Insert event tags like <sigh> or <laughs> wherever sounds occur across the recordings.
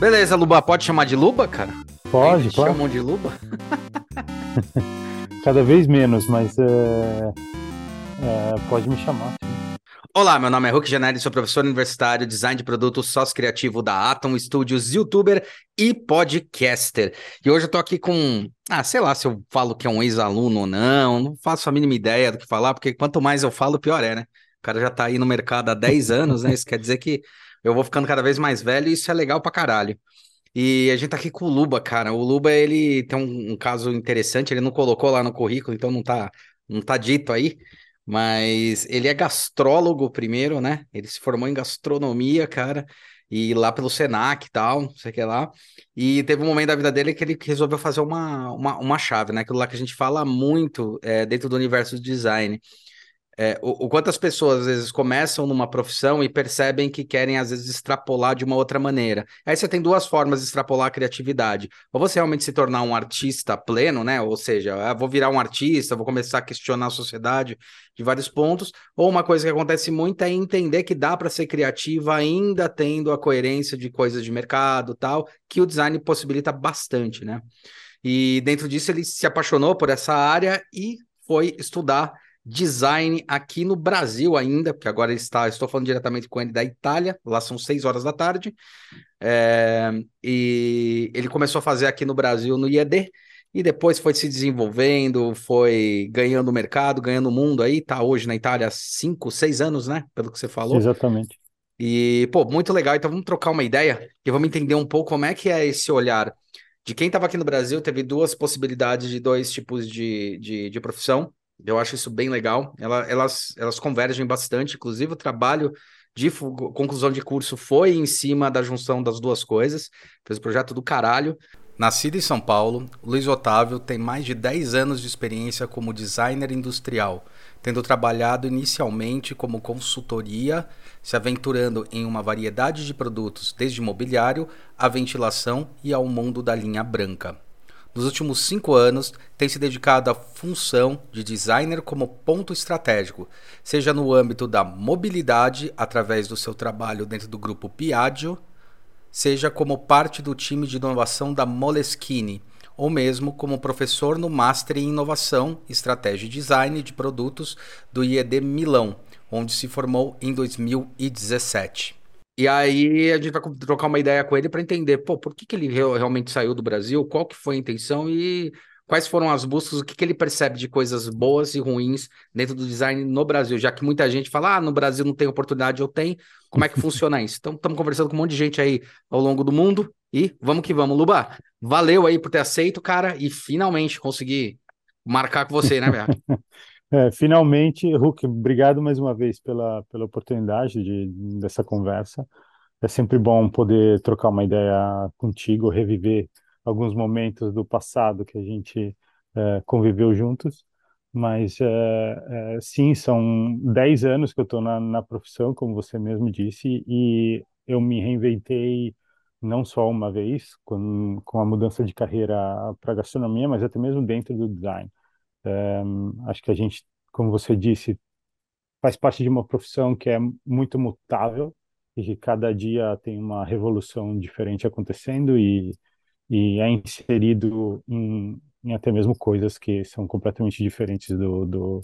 Beleza, Luba, pode chamar de Luba, cara? Pode, claro. Chamam de Luba? <laughs> Cada vez menos, mas é, é, pode me chamar. Olá, meu nome é Hulk Janelli, sou professor universitário, design de produto, sócio criativo da Atom Studios, youtuber e podcaster. E hoje eu tô aqui com, ah, sei lá se eu falo que é um ex-aluno ou não, não faço a mínima ideia do que falar, porque quanto mais eu falo, pior é, né? O cara já tá aí no mercado há 10 anos, né? Isso quer dizer que eu vou ficando cada vez mais velho e isso é legal pra caralho. E a gente tá aqui com o Luba, cara. O Luba, ele tem um, um caso interessante, ele não colocou lá no currículo, então não tá, não tá dito aí. Mas ele é gastrólogo primeiro, né? Ele se formou em gastronomia, cara, e lá pelo Senac e tal, não sei o que lá. E teve um momento da vida dele que ele resolveu fazer uma, uma, uma chave, né? Aquilo lá que a gente fala muito é, dentro do universo do design. É, o, o quanto as pessoas às vezes começam numa profissão e percebem que querem às vezes extrapolar de uma outra maneira. Aí você tem duas formas de extrapolar a criatividade. Ou você realmente se tornar um artista pleno, né? Ou seja, ah, vou virar um artista, vou começar a questionar a sociedade de vários pontos. Ou uma coisa que acontece muito é entender que dá para ser criativa ainda tendo a coerência de coisas de mercado, tal, que o design possibilita bastante, né? E dentro disso ele se apaixonou por essa área e foi estudar design aqui no Brasil ainda, porque agora ele está, estou falando diretamente com ele da Itália, lá são seis horas da tarde, é, e ele começou a fazer aqui no Brasil no IED, e depois foi se desenvolvendo, foi ganhando mercado, ganhando mundo aí, tá hoje na Itália há cinco, seis anos, né, pelo que você falou. Exatamente. E, pô, muito legal, então vamos trocar uma ideia, e vamos entender um pouco como é que é esse olhar de quem estava aqui no Brasil, teve duas possibilidades de dois tipos de, de, de profissão, eu acho isso bem legal. Ela, elas, elas convergem bastante. Inclusive, o trabalho de conclusão de curso foi em cima da junção das duas coisas. Fez o projeto do caralho. Nascido em São Paulo, Luiz Otávio tem mais de 10 anos de experiência como designer industrial, tendo trabalhado inicialmente como consultoria, se aventurando em uma variedade de produtos, desde mobiliário à ventilação e ao mundo da linha branca. Nos últimos cinco anos, tem se dedicado à função de designer como ponto estratégico, seja no âmbito da mobilidade, através do seu trabalho dentro do grupo Piaggio, seja como parte do time de inovação da Moleskine, ou mesmo como professor no Master em Inovação, Estratégia e Design de Produtos do IED Milão, onde se formou em 2017. E aí a gente vai trocar uma ideia com ele para entender, pô, por que que ele real- realmente saiu do Brasil, qual que foi a intenção e quais foram as buscas, o que que ele percebe de coisas boas e ruins dentro do design no Brasil, já que muita gente fala, ah, no Brasil não tem oportunidade, eu tenho, como é que funciona isso? Então estamos conversando com um monte de gente aí ao longo do mundo e vamos que vamos. Luba, valeu aí por ter aceito, cara, e finalmente consegui marcar com você, né, velho? <laughs> É, finalmente, Hulk, obrigado mais uma vez pela, pela oportunidade de, dessa conversa. É sempre bom poder trocar uma ideia contigo, reviver alguns momentos do passado que a gente é, conviveu juntos. Mas é, é, sim, são 10 anos que eu estou na, na profissão, como você mesmo disse, e eu me reinventei não só uma vez com, com a mudança de carreira para gastronomia, mas até mesmo dentro do design. Acho que a gente, como você disse, faz parte de uma profissão que é muito mutável e que cada dia tem uma revolução diferente acontecendo e, e é inserido em, em até mesmo coisas que são completamente diferentes do, do,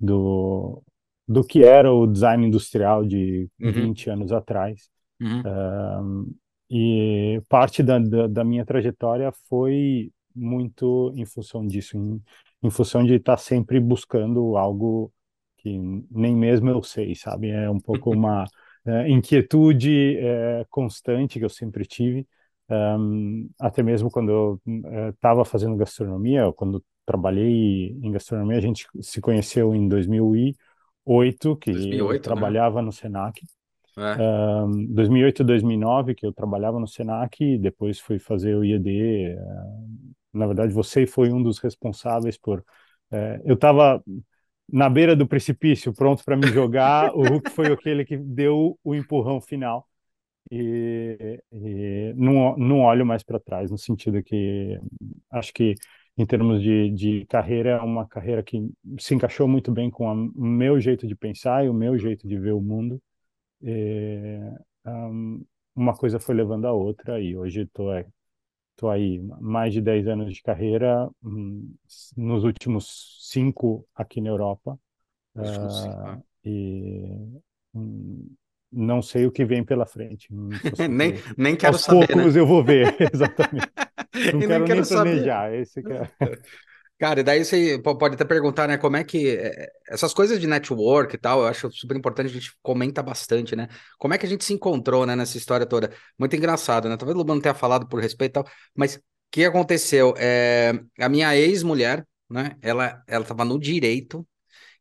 do, do que era o design industrial de Uhum. 20 anos atrás. Uhum. Um, e parte da, da, da minha trajetória foi muito em função disso, em, em função de estar sempre buscando algo que nem mesmo eu sei, sabe? É um pouco <laughs> uma é, inquietude é, constante que eu sempre tive, um, até mesmo quando eu estava fazendo gastronomia, ou quando trabalhei em gastronomia, a gente se conheceu em 2008, que 2008, eu né? trabalhava no Senac. É. Um, 2008 2009 que eu trabalhava no Senac e depois fui fazer o IED na verdade você foi um dos responsáveis por é, eu estava na beira do precipício pronto para me jogar o Hulk foi <laughs> aquele que deu o empurrão final. E, e não, não olho mais para trás no sentido que acho que em termos de, de carreira é uma carreira que se encaixou muito bem com a, o meu jeito de pensar e o meu jeito de ver o mundo. É, um, uma coisa foi levando a outra e hoje estou é, tô aí mais de 10 anos de carreira, hum, nos últimos cinco aqui na Europa. Uh, e hum, não sei o que vem pela frente. <laughs> nem, nem quero Aos saber. Né? poucos né? eu vou ver, <laughs> exatamente. Não quero, nem, quero nem planejar. Esse que é... <laughs> Cara, e daí você pode até perguntar, né, como é que é, essas coisas de network e tal, eu acho super importante, a gente comenta bastante, né? Como é que a gente se encontrou, né, nessa história toda? Muito engraçado, né? Talvez o Luban não tenha falado por respeito e tal, mas o que aconteceu? É, a minha ex-mulher, né, ela, ela tava no direito,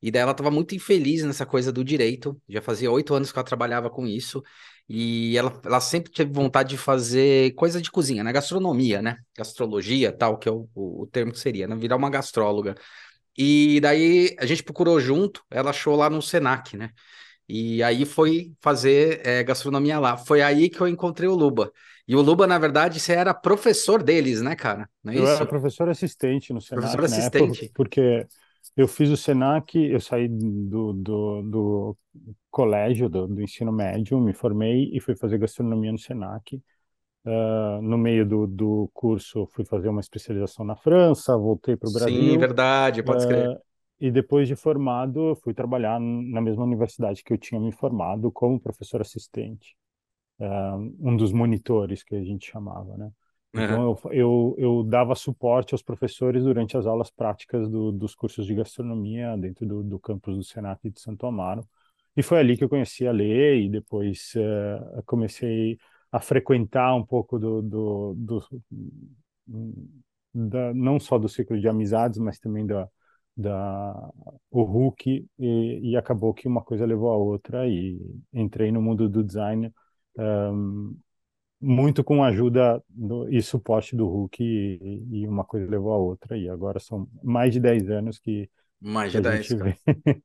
e daí ela tava muito infeliz nessa coisa do direito, já fazia oito anos que ela trabalhava com isso, e ela, ela sempre teve vontade de fazer coisa de cozinha, né? Gastronomia, né? Gastrologia, tal, que é o, o, o termo que seria, né? Virar uma gastróloga. E daí a gente procurou junto, ela achou lá no Senac, né? E aí foi fazer é, gastronomia lá. Foi aí que eu encontrei o Luba. E o Luba, na verdade, você era professor deles, né, cara? Não é eu isso? era professor assistente no Senac, professor assistente. Época, porque eu fiz o Senac, eu saí do, do, do colégio, do, do, ensino médio, me formei e fui fazer gastronomia no Senac. Uh, no meio do, do curso, fui fazer uma especialização na França, voltei para o Brasil. Sim, verdade, pode escrever. Uh, e depois de formado, fui trabalhar na mesma universidade que eu tinha me formado como professor assistente. Uh, um dos monitores que a gente chamava, né? Então, eu, eu, eu, dava suporte aos professores durante as aulas práticas do, dos cursos de gastronomia dentro do, do campus do Senac de Santo Amaro. E foi ali que eu conheci a lei e depois uh, comecei a frequentar um pouco do, do, do da, não só do ciclo de amizades, mas também da, da o Hulk e, e, acabou que uma coisa levou a outra e entrei no mundo do design um, muito com a ajuda do, e suporte do Hulk e, e, uma coisa levou a outra e agora são mais de 10 anos que mais de 10, vem,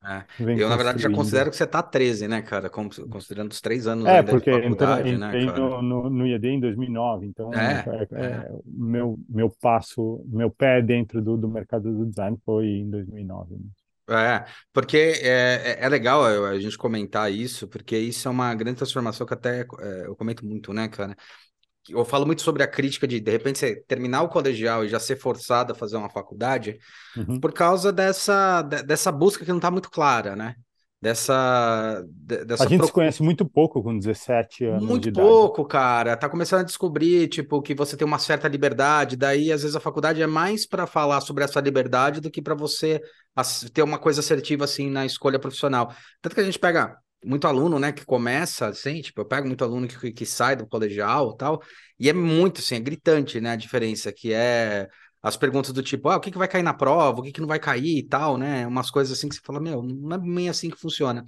é. <laughs> Eu, na verdade, já considero que você está 13, né, cara? Considerando os três anos é, porque de faculdade, entrei, né, cara? No, no, no IAD em 2009, então é, é, é. meu, meu passo, meu pé dentro do, do mercado do design foi em 2009. É, porque é, é, é legal a gente comentar isso, porque isso é uma grande transformação que até é, eu comento muito, né, cara? Eu falo muito sobre a crítica de, de repente, você terminar o colegial e já ser forçado a fazer uma faculdade, uhum. por causa dessa, dessa busca que não está muito clara, né? Dessa, dessa A gente se conhece muito pouco com 17 anos muito pouco, cara. Tá começando a descobrir, tipo, que você tem uma certa liberdade, daí às vezes a faculdade é mais para falar sobre essa liberdade do que para você ter uma coisa assertiva assim na escolha profissional. Tanto que a gente pega muito aluno, né, que começa assim, tipo, eu pego muito aluno que, que sai do colegial, tal, e é muito assim, é gritante, né, a diferença que é as perguntas do tipo, ah, o que, que vai cair na prova, o que, que não vai cair e tal, né? Umas coisas assim que você fala, meu, não é bem assim que funciona.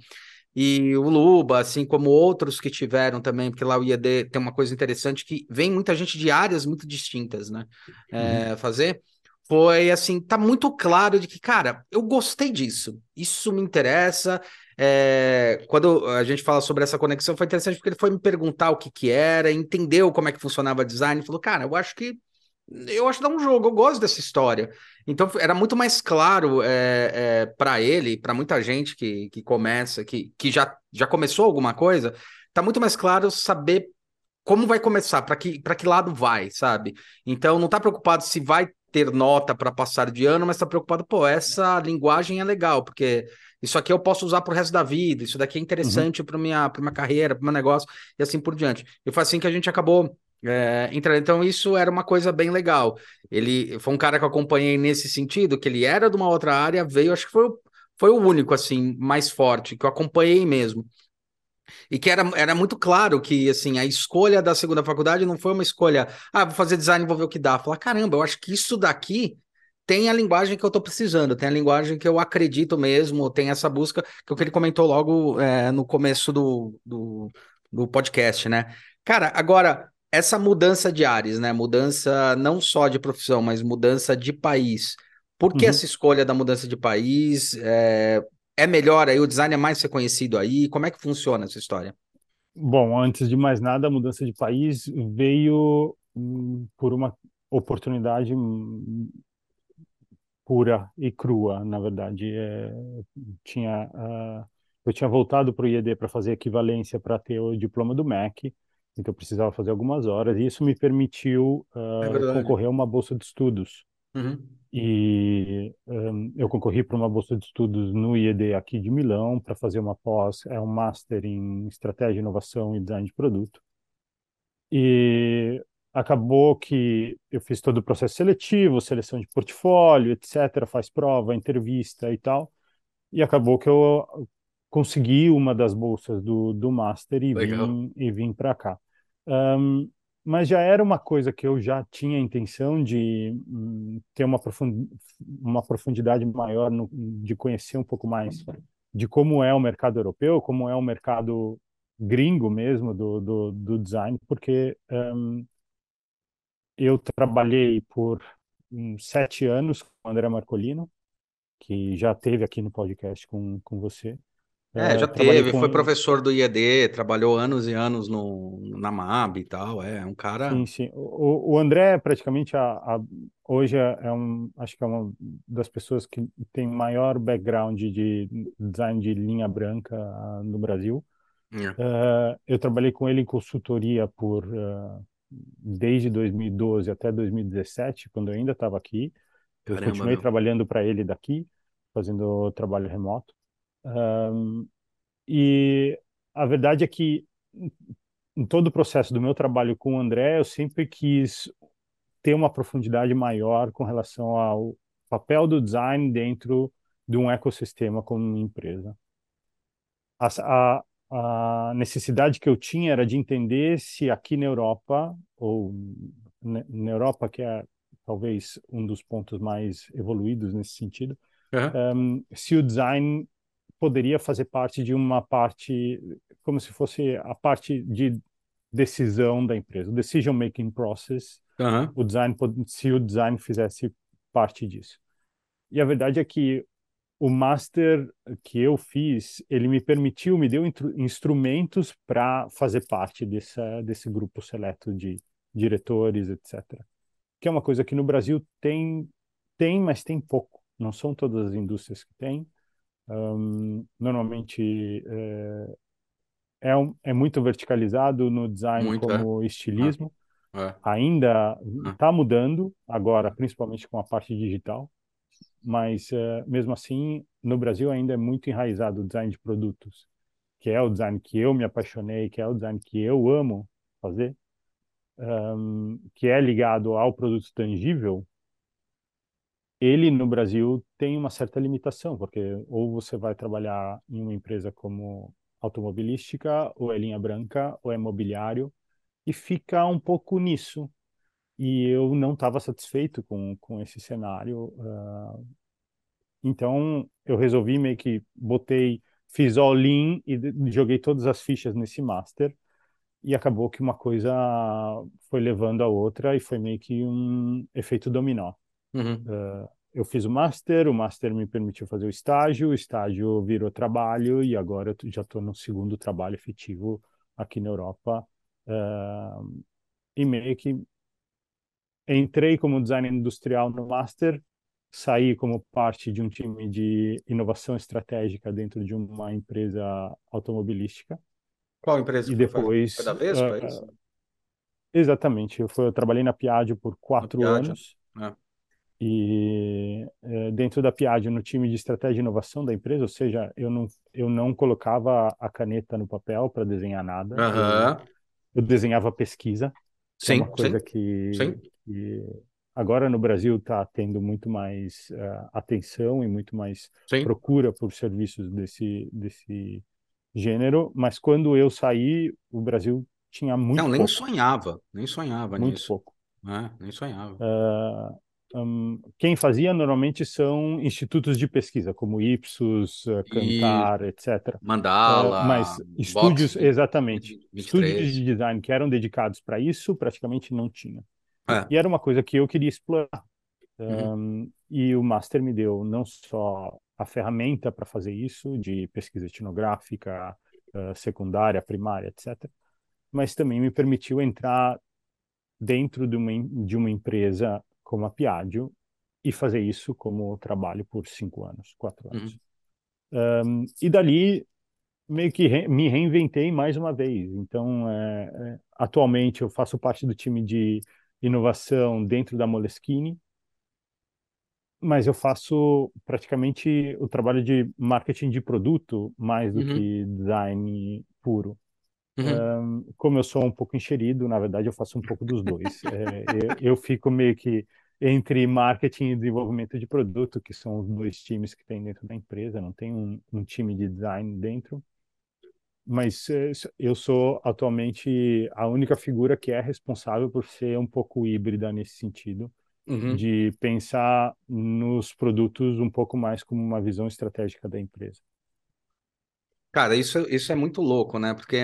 E o Luba, assim como outros que tiveram também, porque lá o IED tem uma coisa interessante que vem muita gente de áreas muito distintas, né? É, uhum. Fazer. Foi assim, tá muito claro de que, cara, eu gostei disso, isso me interessa. É, quando a gente fala sobre essa conexão, foi interessante porque ele foi me perguntar o que que era, entendeu como é que funcionava design, falou, cara, eu acho que eu acho que dá um jogo, eu gosto dessa história. Então era muito mais claro é, é, para ele, para muita gente que, que começa, que, que já, já começou alguma coisa, tá muito mais claro saber como vai começar, para que, que lado vai, sabe? Então não tá preocupado se vai ter nota para passar de ano, mas tá preocupado, pô, essa linguagem é legal, porque isso aqui eu posso usar pro resto da vida, isso daqui é interessante uhum. para minha, minha carreira, para meu negócio, e assim por diante. E foi assim que a gente acabou é, então, isso era uma coisa bem legal. Ele foi um cara que eu acompanhei nesse sentido, que ele era de uma outra área, veio, acho que foi, foi o único, assim, mais forte, que eu acompanhei mesmo. E que era, era muito claro que, assim, a escolha da segunda faculdade não foi uma escolha, ah, vou fazer design, vou ver o que dá. Falar, caramba, eu acho que isso daqui tem a linguagem que eu estou precisando, tem a linguagem que eu acredito mesmo, tem essa busca que o que ele comentou logo é, no começo do, do, do podcast, né? Cara, agora, essa mudança de áreas, né? Mudança não só de profissão, mas mudança de país. Por que uhum. essa escolha da mudança de país? É, é melhor aí? O design é mais reconhecido aí? Como é que funciona essa história? Bom, antes de mais nada, a mudança de país veio hum, por uma oportunidade hum, pura e crua, na verdade. É, tinha, uh, eu tinha voltado para o IED para fazer equivalência para ter o diploma do MEC então eu precisava fazer algumas horas, e isso me permitiu É uh, verdade. concorrer a uma bolsa de estudos. Uhum. E um, eu concorri para uma bolsa de estudos no IED aqui de Milão para fazer uma pós, é um master em estratégia, inovação e design de produto. E acabou que eu fiz todo o processo seletivo, seleção de portfólio, etc., faz prova, entrevista e tal. E acabou que eu consegui uma das bolsas do, do master e Legal. vim, e vim para cá. Um, mas já era uma coisa que eu já tinha a intenção de hum, ter uma, profund, uma profundidade maior, no, de conhecer um pouco mais de como é o mercado europeu, como é o mercado gringo mesmo do, do, do design, porque um, eu trabalhei por um, sete anos com o André Marcolino, que já teve aqui no podcast com, com você. É, já teve, com... foi professor do IED, trabalhou anos e anos no, na MAB e tal, é um cara... Sim, sim. O, o André, praticamente, a, a, hoje é um, acho que é uma das pessoas que tem maior background de design de linha branca uh, no Brasil. É. Uh, eu trabalhei com ele em consultoria por uh, desde 2012 até 2017, quando eu ainda estava aqui. Eu Caramba, continuei trabalhando para ele daqui, fazendo trabalho remoto. Um, e a verdade é que em todo o processo do meu trabalho com o André, eu sempre quis ter uma profundidade maior com relação ao papel do design dentro de um ecossistema como uma empresa. A, a, a necessidade que eu tinha era de entender se aqui na Europa, ou na Europa, que é talvez um dos pontos mais evoluídos nesse sentido, uhum. um, se o design poderia fazer parte de uma parte, como se fosse a parte de decisão da empresa, o decision making process, uhum. o design, se o design fizesse parte disso. E a verdade é que o master que eu fiz, ele me permitiu, me deu instrumentos para fazer parte dessa, desse grupo seleto de diretores, etc. Que é uma coisa que no Brasil tem, tem, mas tem pouco. Não são todas as indústrias que têm. Um, normalmente é, é, um, é, muito verticalizado no design muito, como é. estilismo. É. Ainda está mudando agora, principalmente com a parte digital, mas é, mesmo assim no Brasil ainda é muito enraizado o design de produtos, que é o design que eu me apaixonei, que é o design que eu amo fazer, um, que é ligado ao produto tangível ele no Brasil tem uma certa limitação, porque ou você vai trabalhar em uma empresa como automobilística, ou é linha branca, ou é mobiliário, e fica um pouco nisso. E eu não estava satisfeito com, com esse cenário. Uh, então, eu resolvi meio que botei, fiz all-in e joguei todas as fichas nesse master. E acabou que uma coisa foi levando a outra e foi meio que um efeito dominó. Uhum. Uh, eu fiz o master, o master me permitiu fazer o estágio, o estágio virou trabalho e agora eu já estou no segundo trabalho efetivo aqui na Europa. Uh, e meio que entrei como designer industrial no master, saí como parte de um time de inovação estratégica dentro de uma empresa automobilística. Qual empresa? E depois. Foi da Vespa, uh? Exatamente. Eu, fui, eu trabalhei na Piaggio por quatro anos. É. E é, dentro da Piaggio, no time de estratégia e inovação da empresa, ou seja, eu não, eu não colocava a caneta no papel para desenhar nada. Uhum. Eu, eu, desenhava pesquisa. Sim, é uma coisa sim, que, sim. que agora no Brasil está tendo muito mais uh, atenção e muito mais sim. procura por serviços desse, desse gênero. Mas quando eu saí, o Brasil tinha muito Não, nem pouco. sonhava, nem sonhava muito nisso. pouco. É, nem sonhava. Uh, um, quem fazia normalmente são institutos de pesquisa, como Ipsos, Cantar, E etc. Mandala, Uh, mas Box estúdios, 20, exatamente, estúdios 23. de design que eram dedicados para isso, praticamente não tinha. É. E era uma coisa que eu queria explorar. Uhum. Um, e o Master me deu não só a ferramenta para fazer isso, de pesquisa etnográfica, uh, secundária, primária, etc., mas também me permitiu entrar dentro de uma, de uma empresa como a Piaggio e fazer isso como trabalho por cinco anos, quatro anos. Uhum. Um, e dali meio que re me reinventei mais uma vez. Então, é, é, atualmente eu faço parte do time de inovação dentro da Moleskine, mas eu faço praticamente o trabalho de marketing de produto mais do Uhum, que design puro. Uhum. Um, como eu sou um pouco enxerido, na verdade eu faço um pouco dos dois. É, eu, eu fico meio que entre marketing e desenvolvimento de produto, que são os dois times que tem dentro da empresa, não tem um, um time de design dentro mas eh, eu sou atualmente a única figura que é responsável por ser um pouco híbrida nesse sentido, Uhum. de pensar nos produtos um pouco mais como uma visão estratégica da empresa. Cara, isso, isso é muito louco, né? Porque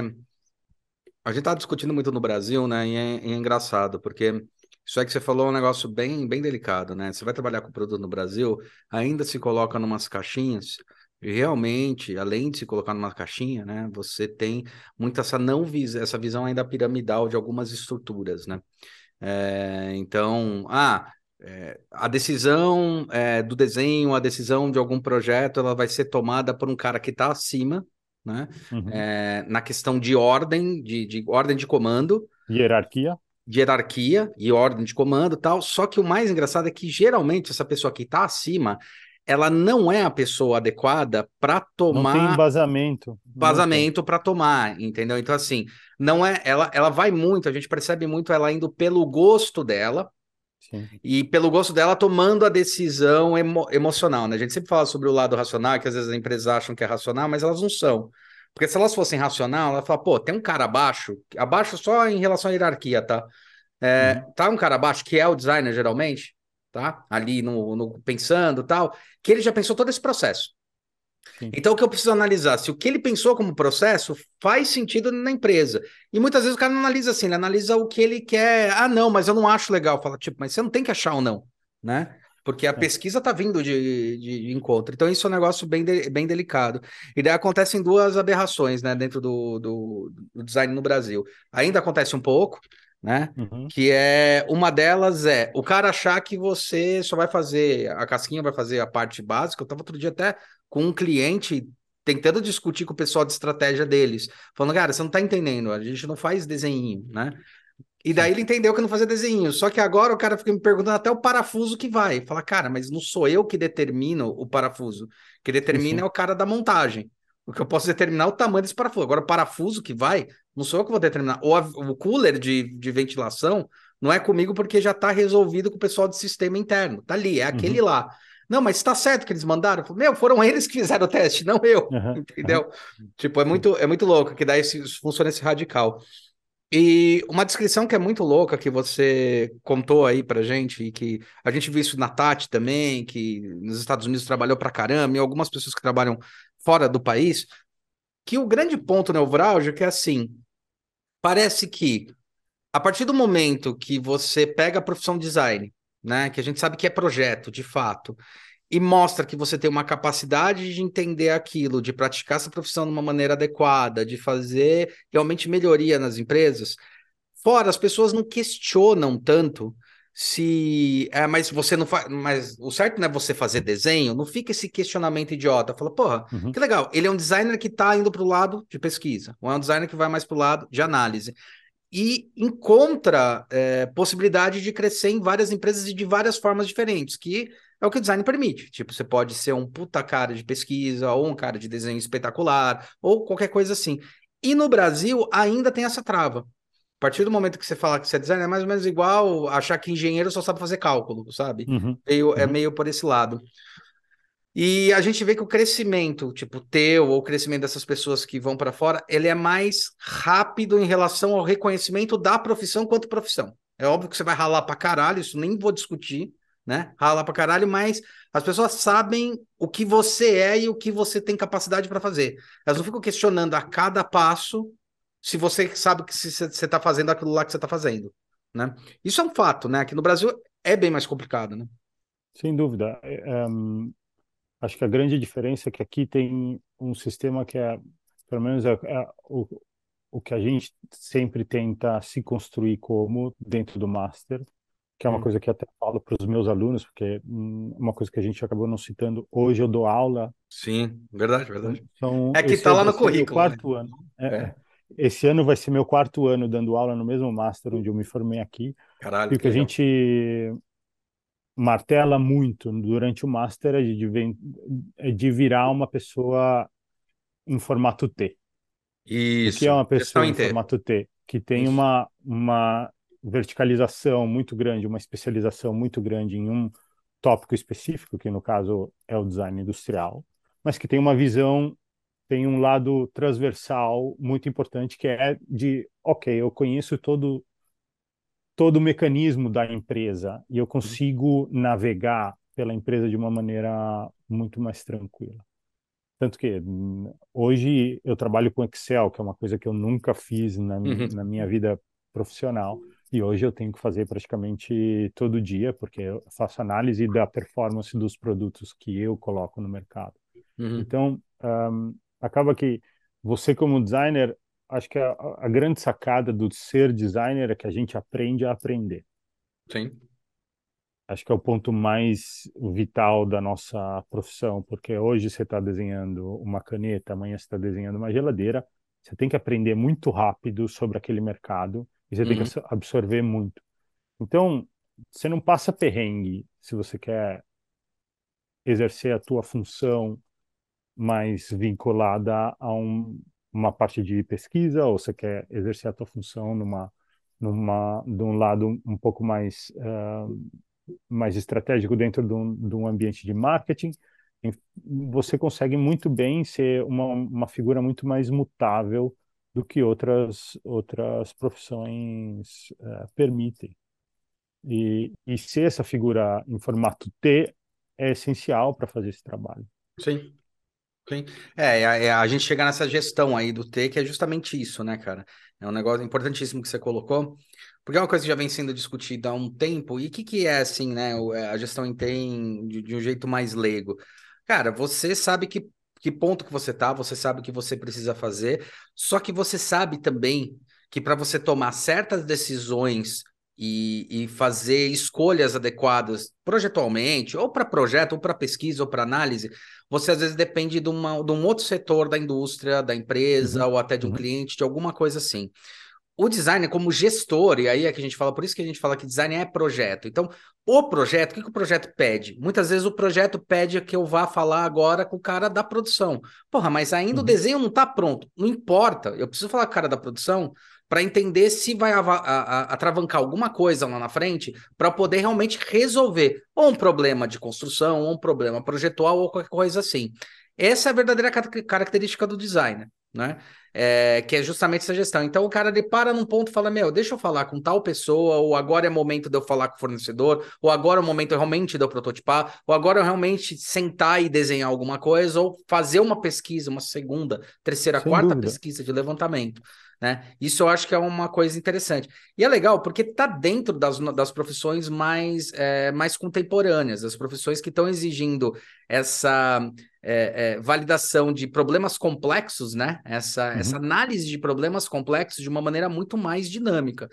a gente tá discutindo muito no Brasil, né? E é, é engraçado, porque isso aí que você falou é um negócio bem, bem delicado, né? Você vai trabalhar com produto no Brasil, ainda se coloca numas caixinhas, e realmente, além de se colocar numa caixinha, né? Você tem muita essa não visão, essa visão ainda piramidal de algumas estruturas, né? É, então, ah, é, a decisão é, do desenho, a decisão de algum projeto, ela vai ser tomada por um cara que está acima, né? Uhum. É, na questão de ordem, de, de ordem de comando, Hierarquia? de hierarquia e ordem de comando, tal. Só que o mais engraçado é que geralmente essa pessoa que está acima, ela não é a pessoa adequada para tomar não tem. vazamento para tomar, entendeu? Então, assim, não é. Ela, ela vai muito, a gente percebe muito ela indo pelo gosto dela Sim. e pelo gosto dela tomando a decisão emo emocional, né? A gente sempre fala sobre o lado racional, que às vezes as empresas acham que é racional, mas elas não são. Porque se elas fossem racional, ela fala, pô, tem um cara abaixo, abaixo só em relação à hierarquia, tá? É, Uhum. tá um cara abaixo, que é o designer geralmente, tá? Ali no, no pensando tal, que ele já pensou todo esse processo. Sim. Então, o que eu preciso analisar? Se o que ele pensou como processo faz sentido na empresa. E muitas vezes o cara não analisa assim, ele analisa o que ele quer. Ah, não, mas eu não acho legal. Fala, tipo, mas você não tem que achar ou não, né? Porque a É. pesquisa está vindo de, de, de, encontro. Então, isso é um negócio bem, de, bem delicado. E daí acontecem duas aberrações, né, dentro do, do, do design no Brasil. Ainda acontece um pouco, né? Uhum. Que é uma delas é o cara achar que você só vai fazer a casquinha, vai fazer a parte básica. Eu estava outro dia até com um cliente tentando discutir com o pessoal de estratégia deles, falando, cara, você não está entendendo, a gente não faz desenho, né? E daí ele entendeu que não fazia desenho. Só que agora o cara fica me perguntando até o parafuso que vai. Fala, cara, mas não sou eu que determino o parafuso. Que determina sim. é o cara da montagem. O que eu posso determinar é o tamanho desse parafuso. Agora, o parafuso que vai, não sou eu que vou determinar. Ou a, o cooler de, de ventilação não é comigo porque já está resolvido com o pessoal de sistema interno. Tá ali, é aquele Uhum. lá. Não, mas está certo que eles mandaram? Falo, Meu, foram eles que fizeram o teste, não eu. Uhum. Entendeu? Uhum. Tipo, é muito, é muito louco que daí funciona esse radical. E uma descrição que é muito louca, que você contou aí pra gente, e que a gente viu isso na Tati também, que nos Estados Unidos trabalhou pra caramba, e algumas pessoas que trabalham fora do país, que o grande ponto nevrálgico é assim, parece que a partir do momento que você pega a profissão design, né, que a gente sabe que é projeto, de fato, e mostra que você tem uma capacidade de entender aquilo, de praticar essa profissão de uma maneira adequada, de fazer realmente melhoria nas empresas. Fora, as pessoas não questionam tanto se. É, mas você não faz. Mas o certo não é você fazer desenho, não fica esse questionamento idiota. Fala, porra, Uhum. que legal. Ele é um designer que está indo para o lado de pesquisa, ou é um designer que vai mais para o lado de análise e encontra é, possibilidade de crescer em várias empresas e de várias formas diferentes, que é o que o design permite. Tipo, você pode ser um puta cara de pesquisa, ou um cara de desenho espetacular, ou qualquer coisa assim. E no Brasil ainda tem essa trava. A partir do momento que você fala que você é designer, é mais ou menos igual achar que engenheiro só sabe fazer cálculo, sabe? Uhum. Meio, é Uhum. meio por esse lado. E a gente vê que o crescimento, tipo, teu ou o crescimento dessas pessoas que vão para fora, ele é mais rápido em relação ao reconhecimento da profissão quanto profissão. É óbvio que você vai ralar para caralho, isso nem vou discutir, né? Ralar para caralho, mas as pessoas sabem o que você é e o que você tem capacidade para fazer. Elas não ficam questionando a cada passo se você sabe que você está fazendo aquilo lá que você está fazendo, né? Isso é um fato, né? Aqui no Brasil é bem mais complicado, né? Sem dúvida. É, um, acho que a grande diferença é que aqui tem um sistema que é, pelo menos, é, é o, o que a gente sempre tenta se construir como dentro do Master, que é uma uhum. coisa que até falo para os meus alunos, porque hum, uma coisa que a gente acabou não citando, hoje eu dou aula. Sim, verdade, verdade. Então, é que está lá no currículo. Quarto né? ano. É, é. é. Esse ano vai ser meu quarto ano dando aula no mesmo master onde eu me formei aqui. Caralho. E o que, que a gente martela muito durante o master é de, é de virar uma pessoa em formato T. Isso. O que é uma pessoa em formato T? Que tem uma, uma verticalização muito grande, uma especialização muito grande em um tópico específico, que no caso é o design industrial, mas que tem uma visão, tem um lado transversal muito importante, que é de, ok, eu conheço todo todo o mecanismo da empresa e eu consigo navegar pela empresa de uma maneira muito mais tranquila. Tanto que hoje eu trabalho com Excel, que é uma coisa que eu nunca fiz na, uhum. na minha vida profissional, e hoje eu tenho que fazer praticamente todo dia, porque eu faço análise da performance dos produtos que eu coloco no mercado. Uhum. Então, um, acaba que você, como designer, acho que a, a, grande sacada do ser designer é que a gente aprende a aprender. Sim. Acho que é o ponto mais vital da nossa profissão, porque hoje você está desenhando uma caneta, amanhã você está desenhando uma geladeira, você tem que aprender muito rápido sobre aquele mercado e você uhum. tem que uhum. absorver muito. Então, você não passa perrengue se você quer exercer a tua função mais vinculada a um, uma parte de pesquisa ou você quer exercer a tua função numa numa de um lado um pouco mais uh, mais estratégico dentro de um, de um ambiente de marketing você consegue muito bem ser uma, uma figura muito mais mutável do que outras outras profissões uh, permitem. E, e ser essa figura em formato T é essencial para fazer esse trabalho. Sim Sim. É, é, é, a gente chegar nessa gestão aí do T, que é justamente isso, né, cara? É um negócio importantíssimo que você colocou, porque é uma coisa que já vem sendo discutida há um tempo. E o que, que é, assim, né, é, a gestão em T de, de um jeito mais leigo? Cara, você sabe que, que ponto que você tá, você sabe o que você precisa fazer, só que você sabe também que para você tomar certas decisões e, e, fazer escolhas adequadas projetualmente, ou para projeto, ou para pesquisa, ou para análise, você às vezes depende de, uma, de um outro setor da indústria, da empresa, uhum. ou até de um uhum. cliente, de alguma coisa assim. O design como gestor, e aí é que a gente fala, por isso que a gente fala que design é projeto. Então, o projeto, o que, que o projeto pede? Muitas vezes o projeto pede que eu vá falar agora com o cara da produção. Porra, mas ainda uhum. o desenho não está pronto. Não importa, eu preciso falar com o cara da produção para entender se vai atravancar alguma coisa lá na frente para poder realmente resolver ou um problema de construção, ou um problema projetual, ou qualquer coisa assim. Essa é a verdadeira característica do designer, né? É, que é justamente essa gestão. Então o cara ele para num ponto e fala: Meu, deixa eu falar com tal pessoa, ou agora é momento de eu falar com o fornecedor, ou agora é o momento realmente de eu prototipar, ou agora é realmente sentar e desenhar alguma coisa, ou fazer uma pesquisa, uma segunda, terceira, Sem quarta dúvida. pesquisa de levantamento. Né? Isso eu acho que é uma coisa interessante. E é legal porque está dentro das, das profissões mais, é, mais contemporâneas, as profissões que estão exigindo essa é, é, validação de problemas complexos, né? Essa, uhum. essa análise de problemas complexos de uma maneira muito mais dinâmica.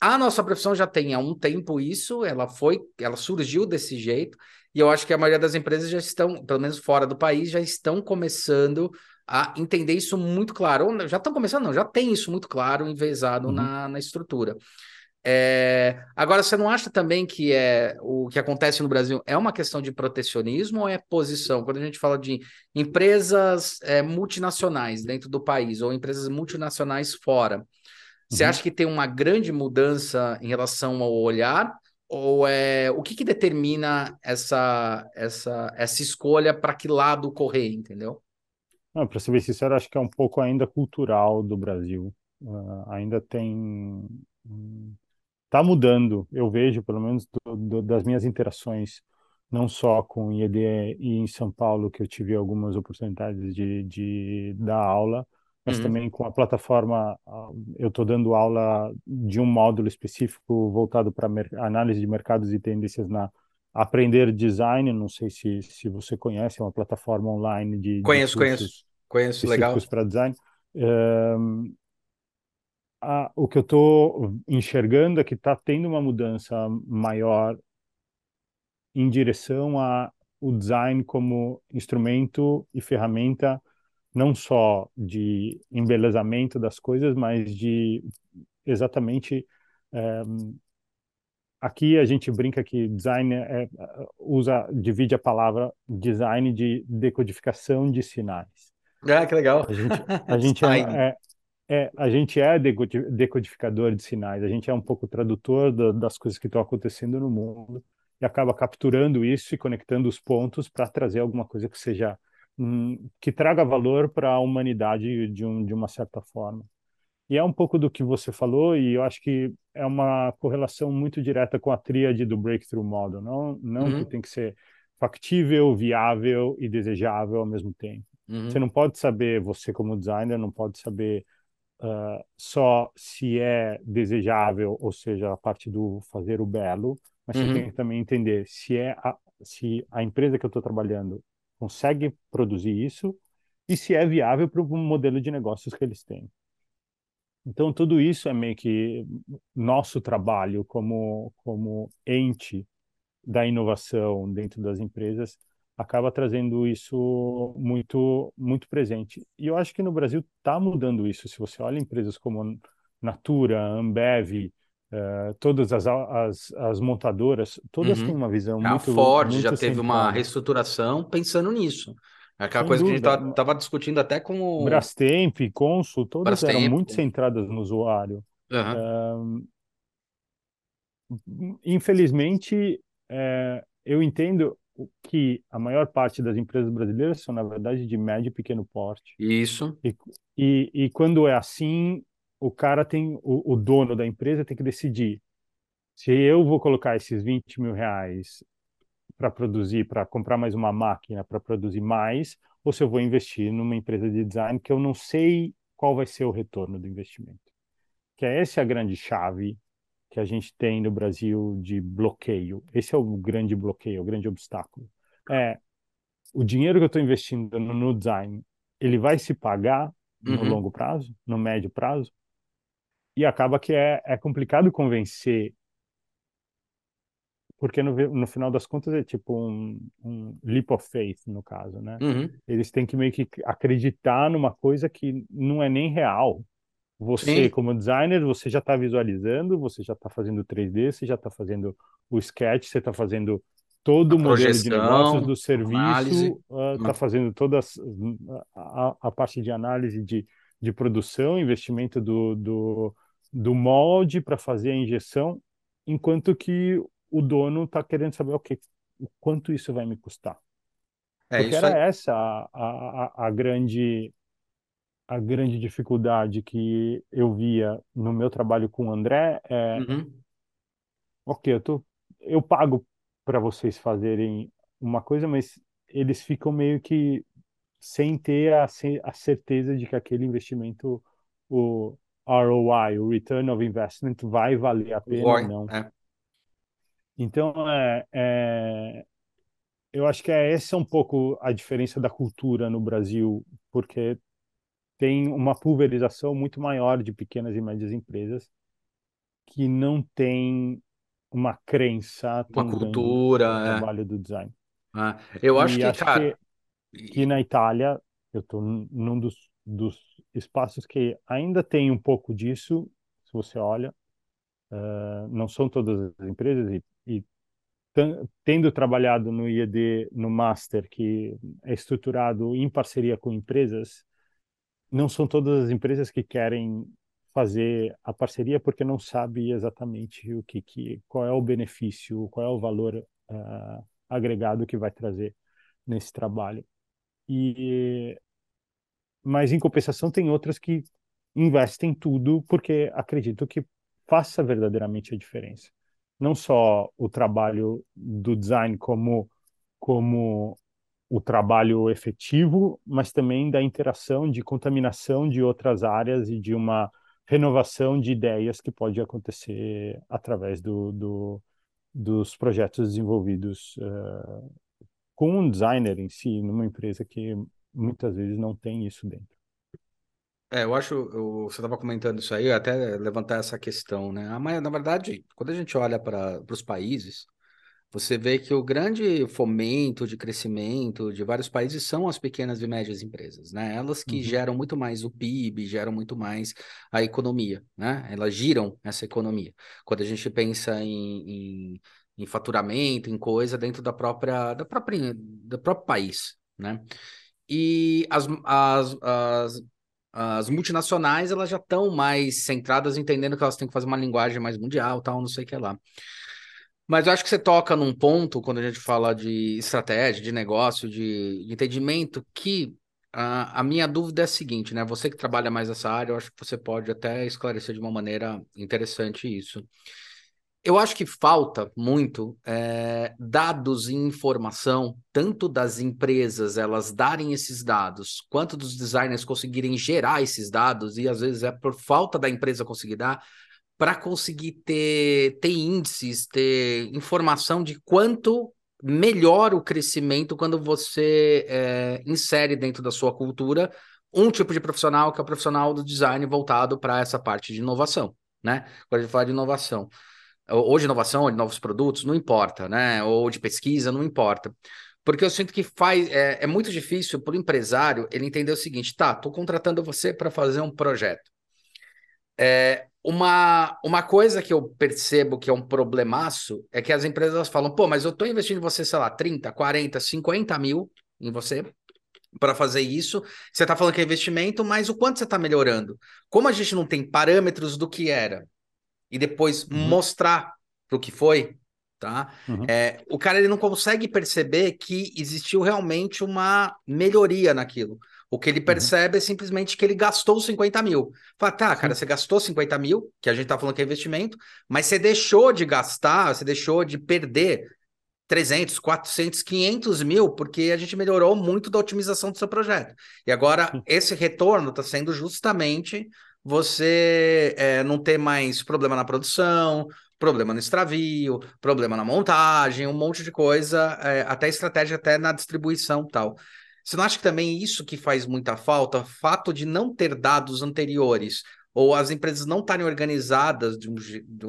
A nossa profissão já tem há um tempo isso, ela foi, ela surgiu desse jeito, e eu acho que a maioria das empresas já estão, pelo menos fora do país, já estão começando a entender isso muito claro. Ou já estão começando, não, já tem isso muito claro, envezado uhum. na, na estrutura. É... Agora, você não acha também que é o que acontece no Brasil é uma questão de protecionismo ou é posição? Quando a gente fala de empresas é, multinacionais dentro do país ou empresas multinacionais fora, você uhum. acha que tem uma grande mudança em relação ao olhar? Ou é o que, que determina essa, essa, essa escolha para que lado correr, entendeu? Para ser bem sincero, acho que é um pouco ainda cultural do Brasil. Uh, ainda tem. Está mudando, eu vejo, pelo menos do, do, das minhas interações, não só com IED e em São Paulo, que eu tive algumas oportunidades de, de dar aula, mas uhum. também com a plataforma, eu estou dando aula de um módulo específico voltado para análise de mercados e tendências na Aprender Design, não sei se, se você conhece, é uma plataforma online de. Conheço, de conheço. Conheço, legal. para design. Um, a, o que eu estou enxergando é que está tendo uma mudança maior em direção a o design como instrumento e ferramenta não só de embelezamento das coisas, mas de exatamente aqui a gente brinca que design é, usa divide a palavra design de decodificação de sinais. Ah, que legal. A gente, a gente é, é, é, a gente é decodificador de sinais, a gente é um pouco tradutor da, das coisas que estão acontecendo no mundo e acaba capturando isso e conectando os pontos para trazer alguma coisa que seja hum, que traga valor para a humanidade de, um, de uma certa forma. E é um pouco do que você falou, e eu acho que é uma correlação muito direta com a tríade do Breakthrough Model. Não, não uhum. que tem que ser factível, viável e desejável ao mesmo tempo. Uhum. Você não pode saber, você como designer, não pode saber uh, só se é desejável, ou seja, a parte do fazer o belo, mas uhum. você tem que também entender se é a, se a empresa que eu estou trabalhando consegue produzir isso e se é viável para o modelo de negócios que eles têm. Então, tudo isso é meio que nosso trabalho como, como ente da inovação dentro das empresas acaba trazendo isso muito muito presente. E eu acho que no Brasil está mudando isso. Se você olha empresas como Natura, Ambev, Uh, todas as, as, as, montadoras, todas uhum. têm uma visão a muito. A Ford muito já teve uma reestruturação pensando nisso. É aquela Sem coisa dúvida. que a gente estava discutindo até com o. Brastemp, Consul, todas Brastemp. eram muito centradas no usuário. Uhum. Uh, infelizmente, uh, eu entendo que a maior parte das empresas brasileiras são, na verdade, de médio e pequeno porte. Isso. E, e, e quando é assim, o cara tem, o, o dono da empresa tem que decidir se eu vou colocar esses 20 mil reais para produzir, para comprar mais uma máquina para produzir mais, ou se eu vou investir numa empresa de design que eu não sei qual vai ser o retorno do investimento. Que é essa a grande chave que a gente tem no Brasil de bloqueio. Esse é o grande bloqueio, o grande obstáculo. É o dinheiro que eu estou investindo no, design, ele vai se pagar no uhum. longo prazo, no médio prazo? E acaba que é, é complicado convencer, porque no, no final das contas é tipo um, um leap of faith, no caso, né? Uhum. Eles têm que meio que acreditar numa coisa que não é nem real. Você, Sim. como designer, você já está visualizando, você já está fazendo 3D, você já está fazendo o sketch, você está fazendo todo o modelo de negócios do serviço, está uh, fazendo toda a, a, parte de análise de, de produção, investimento do, do, do molde para fazer a injeção, enquanto que o dono está querendo saber o que, o quanto isso vai me custar. É, Porque era essa a, a, a, grande a grande dificuldade que eu via no meu trabalho com o André é uhum. ok, eu tô eu pago para vocês fazerem uma coisa, mas eles ficam meio que sem ter a, a certeza de que aquele investimento o ROI, o Return of Investment, vai valer a pena ou não. É. Então, é, é, eu acho que é essa um pouco a diferença da cultura no Brasil, porque tem uma pulverização muito maior de pequenas e médias empresas que não tem uma crença uma cultura no é. trabalho do design. Ah, eu acho e que, acho cara... que, que na Itália, eu estou num dos, dos espaços que ainda tem um pouco disso, se você olha, uh, não são todas as empresas, e, e tendo trabalhado no IED, no Master, que é estruturado em parceria com empresas, não são todas as empresas que querem fazer a parceria porque não sabe exatamente o que, que qual é o benefício, qual é o valor uh, agregado que vai trazer nesse trabalho. E mas em compensação tem outras que investem tudo porque acreditam que faça verdadeiramente a diferença. Não só o trabalho do design como como o trabalho efetivo, mas também da interação, de contaminação de outras áreas e de uma renovação de ideias que pode acontecer através do, do dos projetos desenvolvidos uh, com um designer em si, numa empresa que muitas vezes não tem isso dentro. É, eu acho, eu, você estava comentando isso aí, até levantar essa questão, né? Ah, Mas, na verdade, quando a gente olha para os países, você vê que o grande fomento de crescimento de vários países são as pequenas e médias empresas, né? Elas que Uhum, geram muito mais o PIB, geram muito mais a economia, né? Elas giram essa economia. Quando a gente pensa em, em, em faturamento, em coisa dentro da própria, da própria, do próprio país, né? E as, as, as, as multinacionais, elas já estão mais centradas, entendendo que elas têm que fazer uma linguagem mais mundial, tal, não sei o que lá. Mas eu acho que você toca num ponto, quando a gente fala de estratégia, de negócio, de, entendimento, que a, a minha dúvida é a seguinte, né? Você que trabalha mais nessa área, eu acho que você pode até esclarecer de uma maneira interessante isso. Eu acho que falta muito é, dados e informação, tanto das empresas elas darem esses dados, quanto dos designers conseguirem gerar esses dados, e às vezes é por falta da empresa conseguir dar, para conseguir ter, ter índices, ter informação de quanto melhora o crescimento quando você é, insere dentro da sua cultura um tipo de profissional que é o profissional do design voltado para essa parte de inovação, né? Quando a gente fala de inovação ou de inovação, ou de novos produtos, não importa, né? Ou de pesquisa, não importa. Porque eu sinto que faz, é, é muito difícil para o empresário ele entender o seguinte: tá, estou contratando você para fazer um projeto. É, uma, uma coisa que eu percebo que é um problemaço é que as empresas falam, pô, mas eu estou investindo em você, sei lá, 30, 40, 50 mil em você para fazer isso. Você está falando que é investimento, mas o quanto você está melhorando? Como a gente não tem parâmetros do que era e depois uhum, mostrar para o que foi, tá? uhum, É, o cara ele não consegue perceber que existiu realmente uma melhoria naquilo. O que ele uhum. percebe é simplesmente que ele gastou 50 mil. Fala, tá, cara, você gastou 50 mil, que a gente tá falando que é investimento, mas você deixou de gastar, você deixou de perder 300, 400, 500 mil, porque a gente melhorou muito da otimização do seu projeto. E agora, esse retorno está sendo justamente você é, não ter mais problema na produção, problema no extravio, problema na montagem, um monte de coisa, é, até estratégia, até na distribuição tal. Você não acha que também isso que faz muita falta, fato de não ter dados anteriores, ou as empresas não estarem organizadas de um,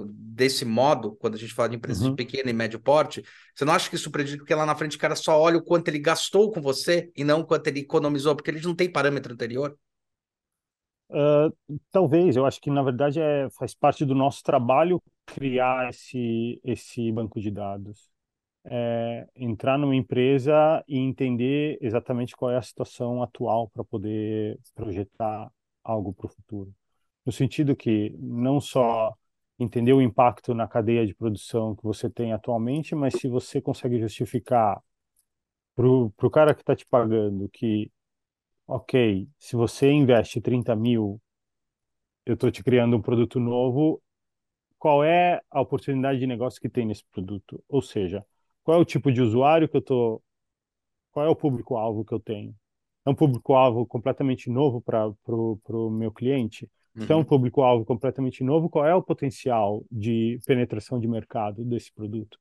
desse modo, quando a gente fala de empresas de Uhum. pequeno e médio porte, você não acha que isso prejudica porque lá na frente o cara só olha o quanto ele gastou com você e não o quanto ele economizou, porque ele não tem parâmetro anterior? Ah, talvez, eu acho que na verdade é, faz parte do nosso trabalho criar esse, esse banco de dados. É, entrar numa empresa e entender exatamente qual é a situação atual para poder projetar algo para o futuro. No sentido que não só entender o impacto na cadeia de produção que você tem atualmente, mas se você consegue justificar para o cara que está te pagando que, ok, se você investe 30 mil eu estou te criando um produto novo, qual é a oportunidade de negócio que tem nesse produto? Ou seja, qual é o tipo de usuário que eu estou, qual é o público-alvo que eu tenho? É um público-alvo completamente novo para o meu cliente? É um Uhum, público-alvo completamente novo, qual é o potencial de penetração de mercado desse produto?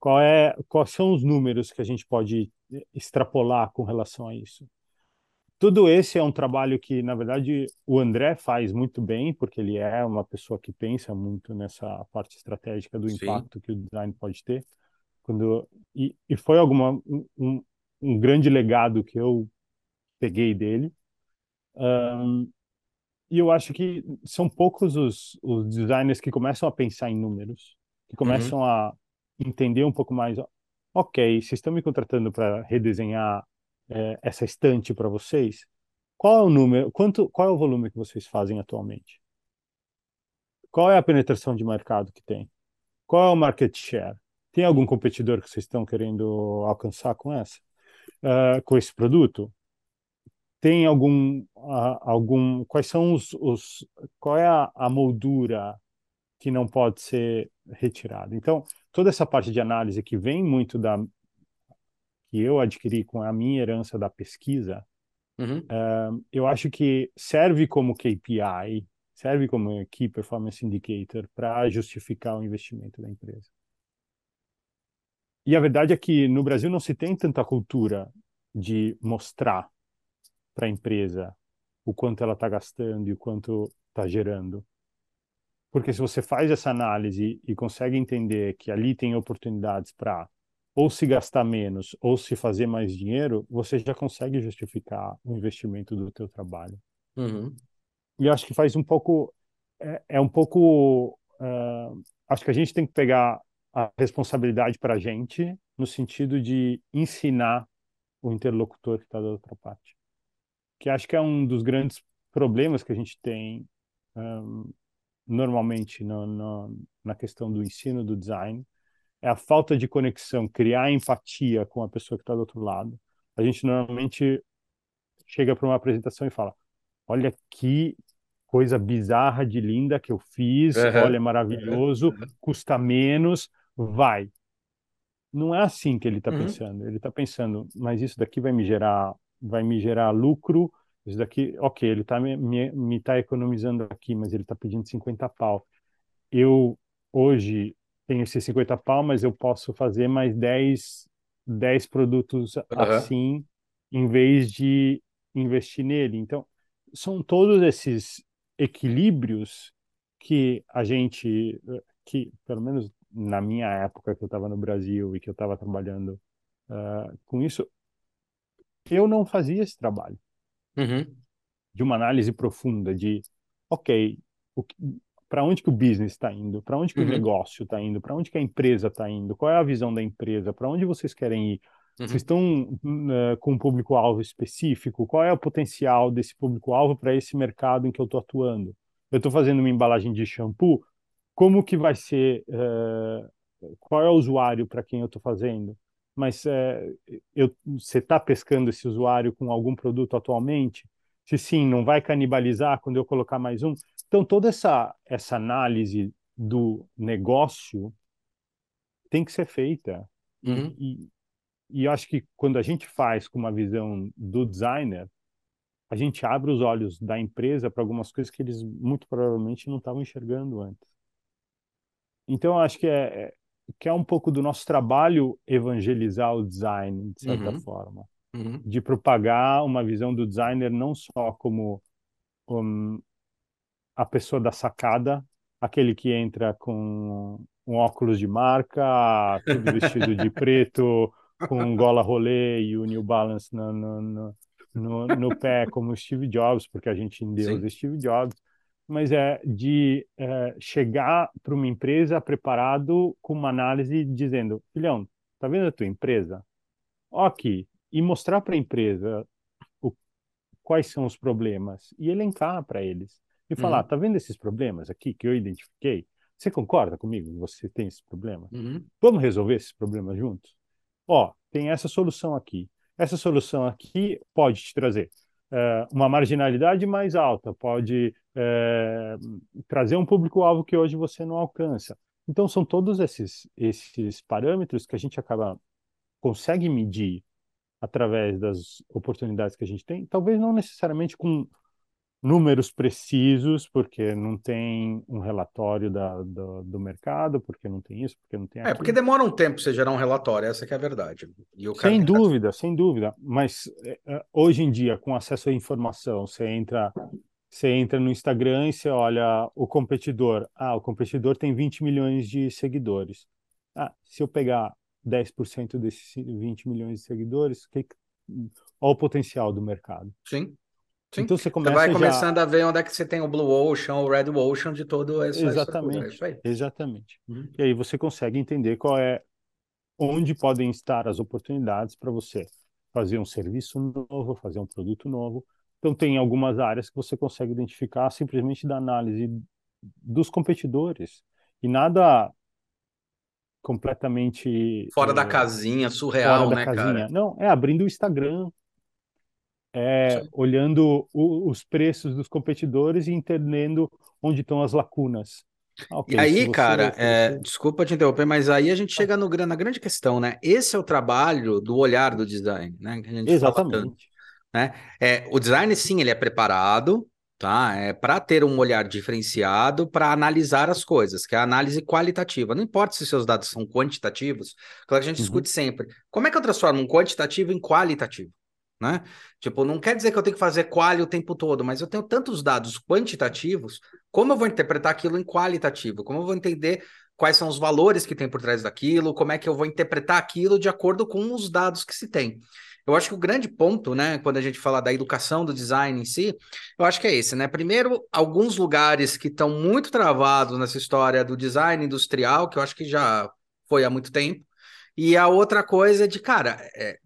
Qual é, quais são os números que a gente pode extrapolar com relação a isso? Tudo esse é um trabalho que, na verdade, o André faz muito bem, porque ele é uma pessoa que pensa muito nessa parte estratégica do sim. impacto que o design pode ter. Quando, e, e foi alguma, um, um grande legado que eu peguei dele. Um, e eu acho que são poucos os, os designers que começam a pensar em números, que Uhum, começam a entender um pouco mais. Ok, vocês estão me contratando para redesenhar é, essa estante para vocês. Qual é o número? Quanto? Qual é o volume que vocês fazem atualmente? Qual é a penetração de mercado que tem? Qual é o market share? Tem algum competidor que vocês estão querendo alcançar com essa, uh, com esse produto? Tem algum, uh, algum? Quais são os, os qual é a, a moldura que não pode ser retirada? Então, toda essa parte de análise que vem muito da que eu adquiri com a minha herança da pesquisa, uhum. eu acho que serve como KPI, serve como Key Performance Indicator para justificar o investimento da empresa. E a verdade é que no Brasil não se tem tanta cultura de mostrar para a empresa o quanto ela está gastando e o quanto está gerando. Porque se você faz essa análise e consegue entender que ali tem oportunidades para ou se gastar menos ou se fazer mais dinheiro, você já consegue justificar o investimento do teu trabalho. Uhum. E acho que faz um pouco é, é um pouco uh, acho que a gente tem que pegar a responsabilidade para a gente no sentido de ensinar o interlocutor que está da outra parte, que acho que é um dos grandes problemas que a gente tem um, normalmente no, no, na questão do ensino do design é a falta de conexão, criar empatia com a pessoa que está do outro lado. A gente normalmente chega para uma apresentação e fala: Olha que coisa bizarra de linda que eu fiz, uhum. olha, maravilhoso, uhum. custa menos, vai. Não é assim que ele está uhum. pensando. Ele está pensando, mas isso daqui vai me gerar, vai me gerar lucro. Isso daqui, ok, ele está me, me, me tá economizando aqui, mas ele está pedindo 50 pau. Eu hoje tenho esses 50 pau, mas eu posso fazer mais 10, 10 produtos assim, em vez de investir nele. Então, são todos esses equilíbrios que a gente, que pelo menos na minha época que eu estava no Brasil e que eu estava trabalhando uh, com isso, eu não fazia esse trabalho uhum. de uma análise profunda de, ok, para onde que o business está indo, para onde que uhum. o negócio está indo, para onde que a empresa está indo, qual é a visão da empresa, para onde vocês querem ir, Uhum. Vocês estão uh, com um público-alvo específico? Qual é o potencial desse público-alvo para esse mercado em que eu estou atuando? Eu estou fazendo uma embalagem de shampoo, como que vai ser? Uh, qual é o usuário para quem eu estou fazendo? Mas uh, eu, você está pescando esse usuário com algum produto atualmente? Se sim, não vai canibalizar quando eu colocar mais um? Então, toda essa, essa análise do negócio tem que ser feita. Uhum. E, e eu acho que quando a gente faz com uma visão do designer, a gente abre os olhos da empresa para algumas coisas que eles muito provavelmente não estavam enxergando antes. Então, eu acho que é, é, que é um pouco do nosso trabalho evangelizar o design, de certa uhum. forma. Uhum. De propagar uma visão do designer não só como um, a pessoa da sacada, aquele que entra com um óculos de marca, tudo vestido de preto, <laughs> com gola rolê e o New Balance no, no, no, no, pé, como Steve Jobs, porque a gente endeusa Steve Jobs, mas é de é, chegar para uma empresa preparado com uma análise dizendo, filhão, tá vendo a tua empresa? Ó aqui, e mostrar para a empresa o, quais são os problemas e elencar para eles. E falar, uhum. tá vendo esses problemas aqui que eu identifiquei? Você concorda comigo que você tem esses problemas? Uhum. Vamos resolver esses problemas juntos? ó, tem essa solução aqui. Essa solução aqui pode te trazer é, uma marginalidade mais alta, pode é, trazer um público-alvo que hoje você não alcança. Então, são todos esses, esses parâmetros que a gente acaba consegue medir através das oportunidades que a gente tem, talvez não necessariamente com números precisos, porque não tem um relatório da, do, do, mercado, porque não tem isso, porque não tem aquilo. É, porque demora um tempo você gerar um relatório, essa é a verdade. sem dúvida, sem dúvida. Mas é, é, hoje em dia, com acesso à informação, você entra, você entra no Instagram e você olha o competidor. Ah, o competidor tem 20 milhões de seguidores. Ah, se eu pegar 10% desses 20 milhões de seguidores, que, olha o potencial do mercado. Sim. Sim. Então você começa você vai começando já... a ver onde é que você tem o Blue Ocean, o Red Ocean de todo essa Exatamente. Essa exatamente. Uhum. E aí você consegue entender qual é onde podem estar as oportunidades para você fazer um serviço novo, fazer um produto novo. Então tem algumas áreas que você consegue identificar simplesmente da análise dos competidores e nada completamente fora é, da casinha, surreal, fora da né, casinha. cara? Não, é abrindo o Instagram, é, olhando o, os preços dos competidores e entendendo onde estão as lacunas. Ah, okay, e aí, cara, é, desculpa te interromper, mas aí a gente chega no, na grande questão, né? Esse é o trabalho do olhar do design, né? Que a gente Exatamente. Tanto, né? É, o design, sim, ele é preparado, tá? É para ter um olhar diferenciado para analisar as coisas, que é a análise qualitativa. Não importa se seus dados são quantitativos, claro que a gente uhum. discute sempre. Como é que eu transformo um quantitativo em qualitativo? Né? Tipo, não quer dizer que eu tenho que fazer quali o tempo todo, mas eu tenho tantos dados quantitativos, como eu vou interpretar aquilo em qualitativo? Como eu vou entender quais são os valores que tem por trás daquilo? Como é que eu vou interpretar aquilo de acordo com os dados que se tem? Eu acho que o grande ponto, né, quando a gente fala da educação do design em si, eu acho que é esse, né? Primeiro, alguns lugares que estão muito travados nessa história do design industrial, que eu acho que já foi há muito tempo. E a outra coisa é de, cara, é,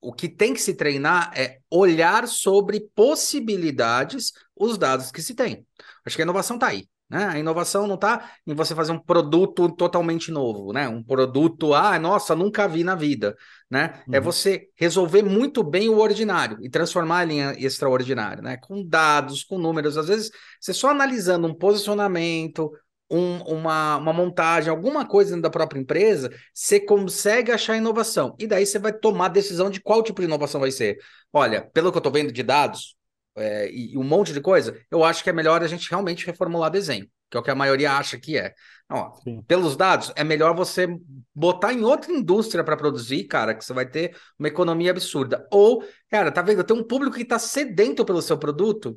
o que tem que se treinar é olhar sobre possibilidades os dados que se tem. Acho que a inovação está aí. Né? A inovação não está em você fazer um produto totalmente novo, né? Um produto, ah, nossa, nunca vi na vida, né? É uhum. É você resolver muito bem o ordinário e transformar ele em extraordinário, né? Com dados, com números. Às vezes, você só analisando um posicionamento, um, uma, uma montagem, alguma coisa dentro da própria empresa, você consegue achar inovação. E daí você vai tomar a decisão de qual tipo de inovação vai ser. Olha, pelo que eu estou vendo de dados é, e, e, um monte de coisa, eu acho que é melhor a gente realmente reformular desenho, que é o que a maioria acha que é. Ó, pelos dados, é melhor você botar em outra indústria para produzir, cara, que você vai ter uma economia absurda. Ou, cara, tá vendo? Tem um público que está sedento pelo seu produto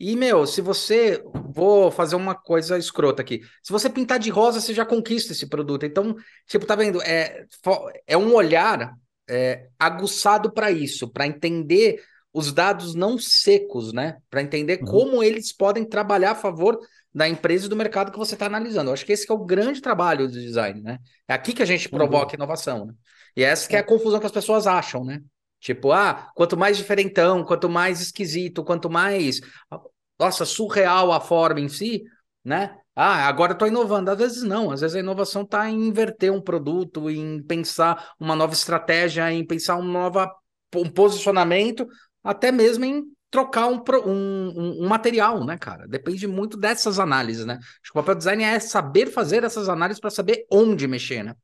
e, meu, se você. Vou fazer uma coisa escrota aqui. Se você pintar de rosa, você já conquista esse produto. Então, tipo, tá vendo? É, é um olhar é, aguçado para isso, para entender os dados não secos, né? Para entender uhum. como eles podem trabalhar a favor da empresa e do mercado que você está analisando. Eu acho que esse que é o grande trabalho do design, né? É aqui que a gente provoca uhum. inovação, né? E essa que é a é. confusão que as pessoas acham, né? Tipo, ah, quanto mais diferentão, quanto mais esquisito, quanto mais, nossa, surreal a forma em si, né? Ah, agora estou inovando. Às vezes não, às vezes a inovação está em inverter um produto, em pensar uma nova estratégia, em pensar um novo um posicionamento, até mesmo em trocar um, um, um, material, né, cara? Depende muito dessas análises, né? Acho que o papel design é saber fazer essas análises para saber onde mexer, né?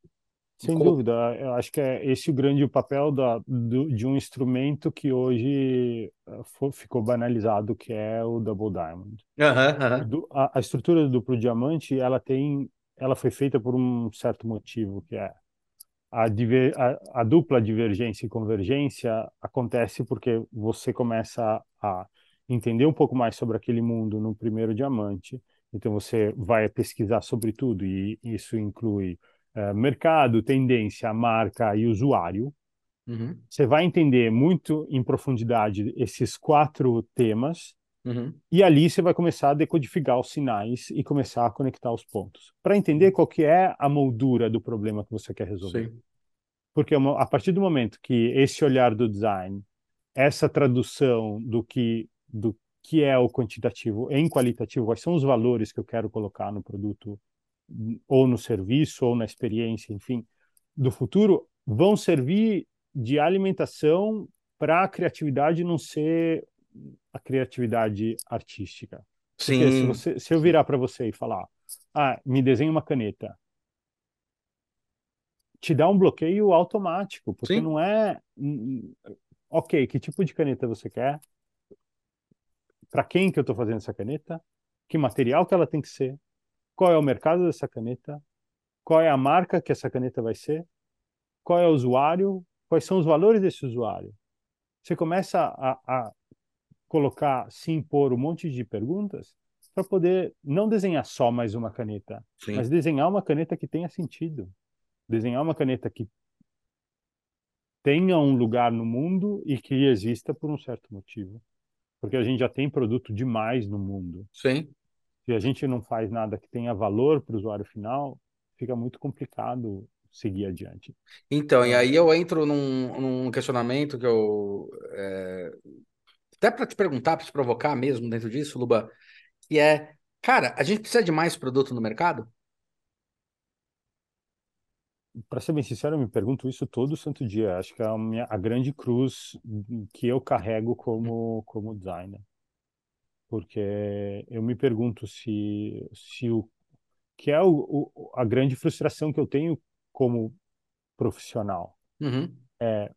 Sem dúvida, eu acho que é esse o grande papel da, do, de um instrumento que hoje eh, for, ficou banalizado, que é o Double Diamond. Uhum, a, a, estrutura do duplo diamante, ela tem, ela foi feita por um certo motivo, que é a, diver, a, a dupla divergência e convergência acontece porque você começa a entender um pouco mais sobre aquele mundo no primeiro diamante, então você vai pesquisar sobre tudo e isso inclui eh, mercado, tendência, marca e usuário. Uhum. Você vai entender muito em profundidade esses quatro temas uhum. e ali você vai começar a decodificar os sinais e começar a conectar os pontos para entender qual que é a moldura do problema que você quer resolver. Sim. Porque a partir do momento que esse olhar do design, essa tradução do que do que é o quantitativo em qualitativo, quais são os valores que eu quero colocar no produto ou no serviço, ou na experiência, enfim, do futuro, vão servir de alimentação para a criatividade não ser a criatividade artística. Sim. Porque se, você, se eu virar para você e falar, ah, me desenha uma caneta, te dá um bloqueio automático, porque Sim. não é, ok, que tipo de caneta você quer? Para quem que eu estou fazendo essa caneta? Que material que ela tem que ser? Qual é o mercado dessa caneta, qual é a marca que essa caneta vai ser, qual é o usuário, quais são os valores desse usuário. Você começa a, a colocar, se impor um monte de perguntas para poder não desenhar só mais uma caneta, Sim. mas desenhar uma caneta que tenha sentido. Desenhar uma caneta que tenha um lugar no mundo e que exista por um certo motivo. Porque a gente já tem produto demais no mundo. Sim se a gente não faz nada que tenha valor para o usuário final, fica muito complicado seguir adiante. Então, e aí eu entro num, num questionamento que eu. É... Até para te perguntar, para te provocar mesmo dentro disso, Luba, que é, cara, a gente precisa de mais produto no mercado? Para ser bem sincero, eu me pergunto isso todo santo dia. Acho que é a, minha, a grande cruz que eu carrego como, como designer porque eu me pergunto se, se o que é o, o, a grande frustração que eu tenho como profissional uhum. é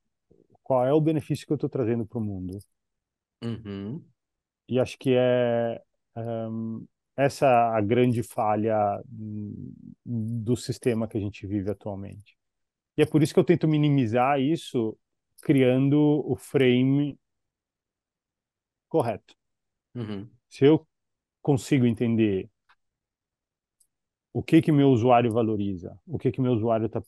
qual é o benefício que eu estou trazendo para o mundo uhum. e acho que é um, essa a grande falha do sistema que a gente vive atualmente e é por isso que eu tento minimizar isso criando o frame correto. Uhum. Se eu consigo entender o que que meu usuário valoriza, o que que meu usuário está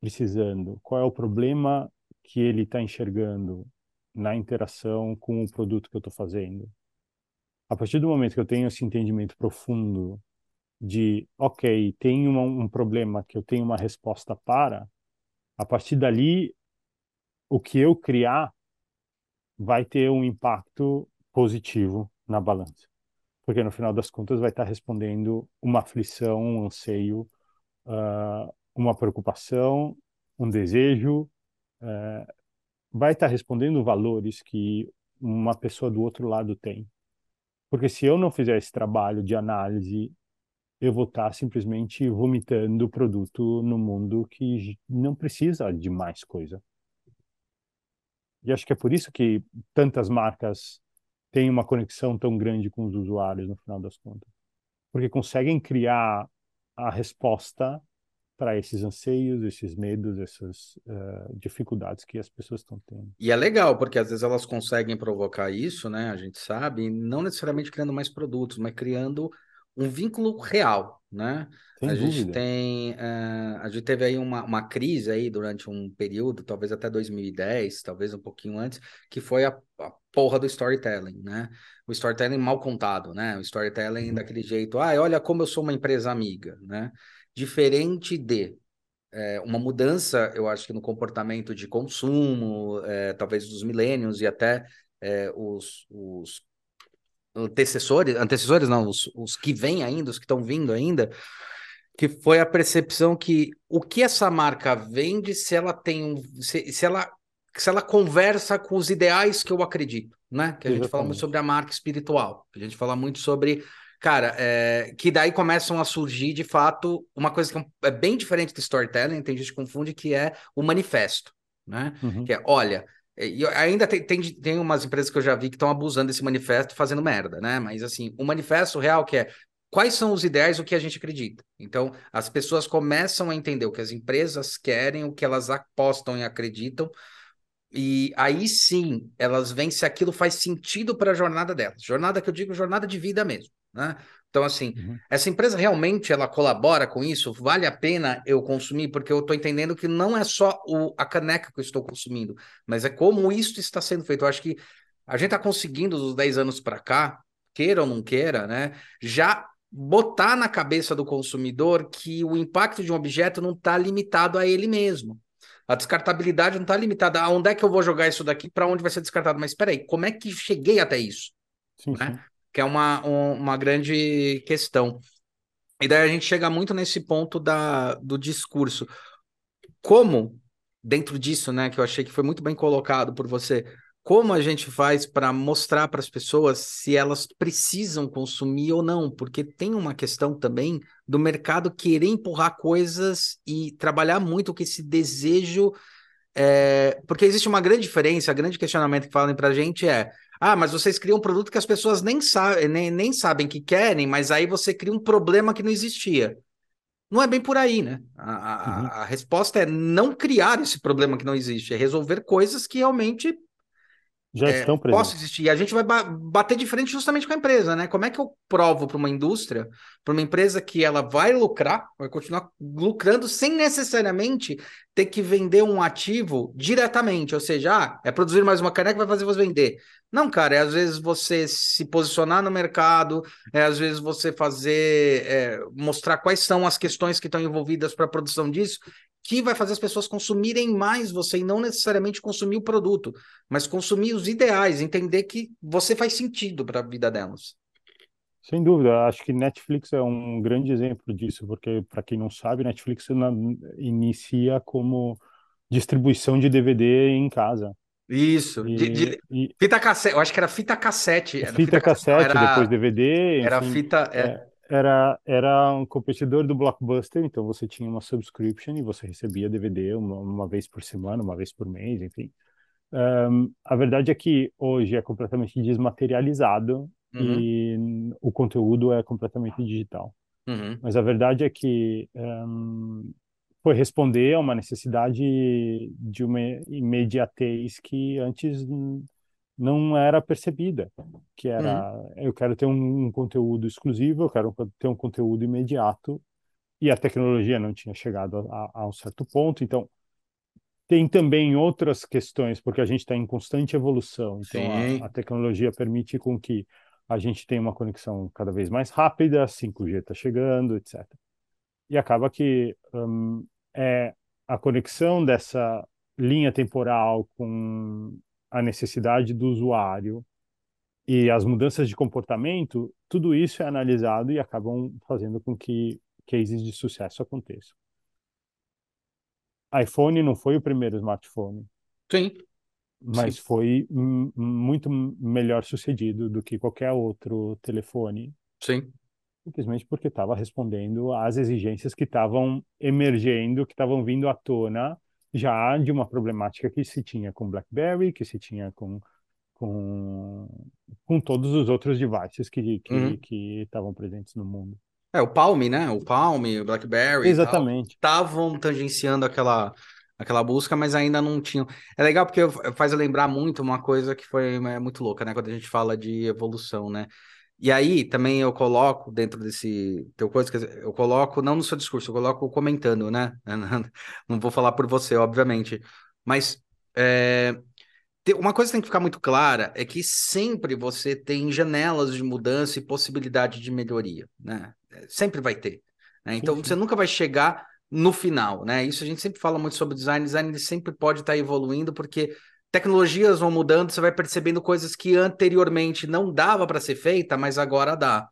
precisando, qual é o problema que ele está enxergando na interação com o produto que eu estou fazendo. A partir do momento que eu tenho esse entendimento profundo de, ok, tem um, um problema que eu tenho uma resposta para, a partir dali, o que eu criar vai ter um impacto positivo na balança porque no final das contas vai estar respondendo uma aflição, um anseio, uh, uma preocupação, um desejo, uh, vai estar respondendo valores que uma pessoa do outro lado tem. Porque se eu não fizer esse trabalho de análise, eu vou estar simplesmente vomitando produto no mundo que não precisa de mais coisa. E acho que é por isso que tantas marcas tem uma conexão tão grande com os usuários no final das contas. Porque conseguem criar a resposta para esses anseios, esses medos, essas uh, dificuldades que as pessoas estão tendo. E é legal, porque às vezes elas conseguem provocar isso, né? A gente sabe, não necessariamente criando mais produtos, mas criando um vínculo real, né? Sem a dúvida. gente tem, uh, a gente teve aí uma, uma crise aí durante um período, talvez até 2010, talvez um pouquinho antes, que foi a, a porra do storytelling, né? O storytelling mal contado, né? O storytelling uhum. daquele jeito, ah, olha como eu sou uma empresa amiga, né? Diferente de é, uma mudança, eu acho que no comportamento de consumo, é, talvez dos milênios e até é, os, os antecessores, antecessores não, os, os que vêm ainda, os que estão vindo ainda, que foi a percepção que o que essa marca vende se ela tem um, se, se ela se ela conversa com os ideais que eu acredito, né? Que a Exatamente. gente fala muito sobre a marca espiritual, a gente fala muito sobre, cara, é, que daí começam a surgir de fato uma coisa que é, é bem diferente do storytelling, tem gente que confunde que é o manifesto, né? Uhum. Que é, olha, e ainda tem, tem, tem umas empresas que eu já vi que estão abusando desse manifesto fazendo merda, né? Mas assim, o manifesto real que é quais são os ideais, o que a gente acredita. Então, as pessoas começam a entender o que as empresas querem, o que elas apostam e acreditam, e aí sim elas veem se aquilo faz sentido para a jornada delas. Jornada que eu digo, jornada de vida mesmo, né? Então, assim, uhum. essa empresa realmente ela colabora com isso? Vale a pena eu consumir? Porque eu estou entendendo que não é só o, a caneca que eu estou consumindo, mas é como isso está sendo feito. Eu acho que a gente está conseguindo, dos 10 anos para cá, queira ou não queira, né, já botar na cabeça do consumidor que o impacto de um objeto não está limitado a ele mesmo. A descartabilidade não está limitada a onde é que eu vou jogar isso daqui, para onde vai ser descartado. Mas espera aí, como é que cheguei até isso? Sim, né? sim que é uma, um, uma grande questão. E daí a gente chega muito nesse ponto da, do discurso. Como, dentro disso, né, que eu achei que foi muito bem colocado por você, como a gente faz para mostrar para as pessoas se elas precisam consumir ou não? Porque tem uma questão também do mercado querer empurrar coisas e trabalhar muito com esse desejo. É... Porque existe uma grande diferença, grande questionamento que falam para a gente é ah, mas vocês criam um produto que as pessoas nem, sabem, nem, nem sabem que querem, mas aí você cria um problema que não existia. Não é bem por aí, né? A, uhum. a, a resposta é não criar esse problema que não existe, é resolver coisas que realmente já é, estão presentes. Possa existir. E a gente vai bater de frente justamente com a empresa, né? Como é que eu provo para uma indústria, para uma empresa que ela vai lucrar, vai continuar lucrando sem necessariamente ter que vender um ativo diretamente, ou seja, ah, é produzir mais uma caneca que vai fazer você vender. Não, cara, é às vezes você se posicionar no mercado, é às vezes você fazer, é, mostrar quais são as questões que estão envolvidas para a produção disso, que vai fazer as pessoas consumirem mais você e não necessariamente consumir o produto, mas consumir os ideais, entender que você faz sentido para a vida delas. Sem dúvida, acho que Netflix é um grande exemplo disso, porque para quem não sabe, Netflix inicia como distribuição de DVD em casa. Isso, e, de, de, e, fita cassete, eu acho que era fita cassete. Fita, fita cassete, era, depois DVD. Era enfim, fita. É. É, era, era um competidor do Blockbuster, então você tinha uma subscription e você recebia DVD uma, uma vez por semana, uma vez por mês, enfim. Um, a verdade é que hoje é completamente desmaterializado uhum. e o conteúdo é completamente digital. Uhum. Mas a verdade é que um, foi responder a uma necessidade de uma imediatez que antes não era percebida, que era uhum. eu quero ter um, um, conteúdo exclusivo, eu quero ter um conteúdo imediato e a tecnologia não tinha chegado a, a um certo ponto, então tem também outras questões porque a gente está em constante evolução, então a, a, tecnologia permite com que a gente tenha uma conexão cada vez mais rápida, 5G está chegando, etc. E acaba que um, é a conexão dessa linha temporal com a necessidade do usuário e as mudanças de comportamento, tudo isso é analisado e acabam fazendo com que cases de sucesso aconteçam. iPhone não foi o primeiro smartphone. Sim. Mas Sim. foi muito melhor sucedido do que qualquer outro telefone. Sim simplesmente porque estava respondendo às exigências que estavam emergendo, que estavam vindo à tona já de uma problemática que se tinha com BlackBerry, que se tinha com com, com todos os outros devices que que uhum. que estavam presentes no mundo. É, o Palm, né? O Palm, o BlackBerry Exatamente. Estavam tangenciando aquela aquela busca, mas ainda não tinham. É legal porque faz lembrar muito uma coisa que foi é, muito louca, né? Quando a gente fala de evolução, né? E aí também eu coloco dentro desse teu coisa, eu coloco não no seu discurso, eu coloco comentando, né? <laughs> Não vou falar por você, obviamente, mas é, uma coisa que tem que ficar muito clara é que sempre você tem janelas de mudança e possibilidade de melhoria, né? Sempre vai ter. Né? Então sim. você nunca vai chegar no final, né? Isso a gente sempre fala muito sobre design. Design sempre pode estar evoluindo porque tecnologias vão mudando, você vai percebendo coisas que anteriormente não dava para ser feita, mas agora dá.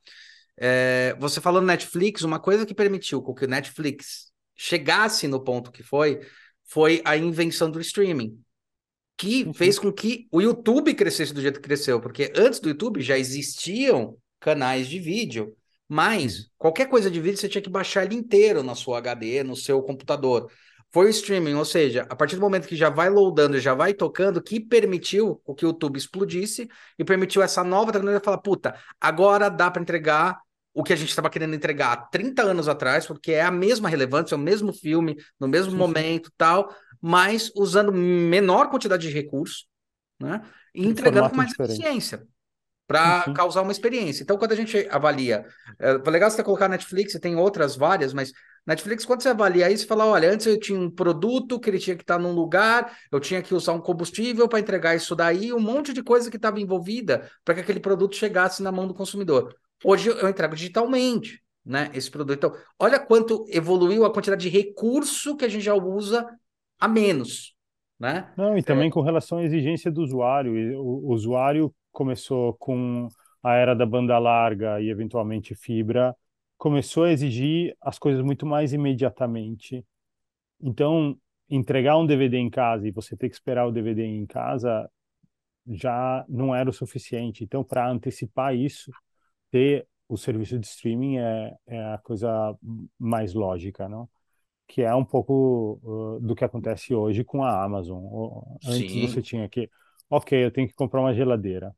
É, você falando Netflix, uma coisa que permitiu que o Netflix chegasse no ponto que foi, foi a invenção do streaming, que uhum. fez com que o YouTube crescesse do jeito que cresceu, porque antes do YouTube já existiam canais de vídeo, mas uhum. qualquer coisa de vídeo você tinha que baixar ele inteiro na sua HD, no seu computador foi o streaming, ou seja, a partir do momento que já vai loadando, já vai tocando, que permitiu o que o YouTube explodisse e permitiu essa nova tecnologia falar, puta, agora dá para entregar o que a gente estava querendo entregar há 30 anos atrás, porque é a mesma relevância, é o mesmo filme, no mesmo sim, momento, tal, mas usando menor quantidade de recursos, né? E entregando com mais diferente. eficiência para causar uma experiência. Então, quando a gente avalia, é legal você colocar Netflix, você tem outras várias, mas Netflix, quando você avalia isso, você fala: olha, antes eu tinha um produto que ele tinha que estar num lugar, eu tinha que usar um combustível para entregar isso daí, um monte de coisa que estava envolvida para que aquele produto chegasse na mão do consumidor. Hoje eu entrego digitalmente, né? Esse produto. Então, olha quanto evoluiu a quantidade de recurso que a gente já usa a menos. Né? Não, e também é... com relação à exigência do usuário. O usuário começou com a era da banda larga e eventualmente fibra, começou a exigir as coisas muito mais imediatamente. Então, entregar um DVD em casa e você ter que esperar o DVD em casa já não era o suficiente. Então, para antecipar isso, ter o serviço de streaming é, é a coisa mais lógica, não? Que é um pouco uh, do que acontece hoje com a Amazon. Antes Sim. você tinha que, ok, eu tenho que comprar uma geladeira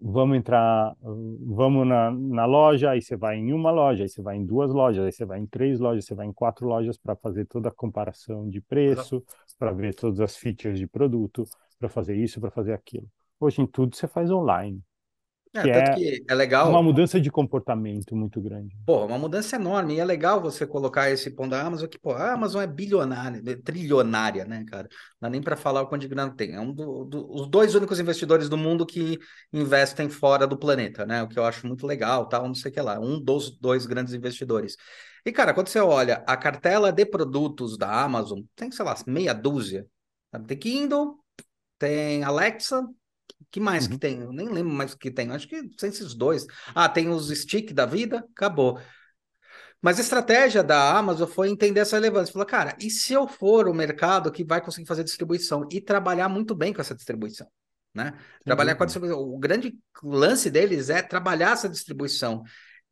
vamos entrar, vamos na, na loja, aí você vai em uma loja, aí você vai em duas lojas, aí você vai em três lojas, você vai em quatro lojas para fazer toda a comparação de preço, para ver todas as features de produto, para fazer isso, para fazer aquilo. Hoje em tudo você faz online. É, que é, que é legal. Uma mudança de comportamento muito grande. Pô, uma mudança enorme. E é legal você colocar esse ponto da Amazon, que, pô, a Amazon é bilionária, é trilionária, né, cara? Não dá nem para falar o quanto de grana tem. É um dos do, dois únicos investidores do mundo que investem fora do planeta, né? O que eu acho muito legal, tal, não sei o que lá. Um dos dois grandes investidores. E, cara, quando você olha a cartela de produtos da Amazon, tem, sei lá, meia dúzia. Tem Kindle, tem Alexa, que mais uhum. que tem? Eu nem lembro mais o que tem. Acho que tem esses dois. Ah, tem os stick da vida, acabou. Mas a estratégia da Amazon foi entender essa relevância. Falou, cara, e se eu for o mercado que vai conseguir fazer distribuição e trabalhar muito bem com essa distribuição? Né? Trabalhar com a distribuição. O grande lance deles é trabalhar essa distribuição,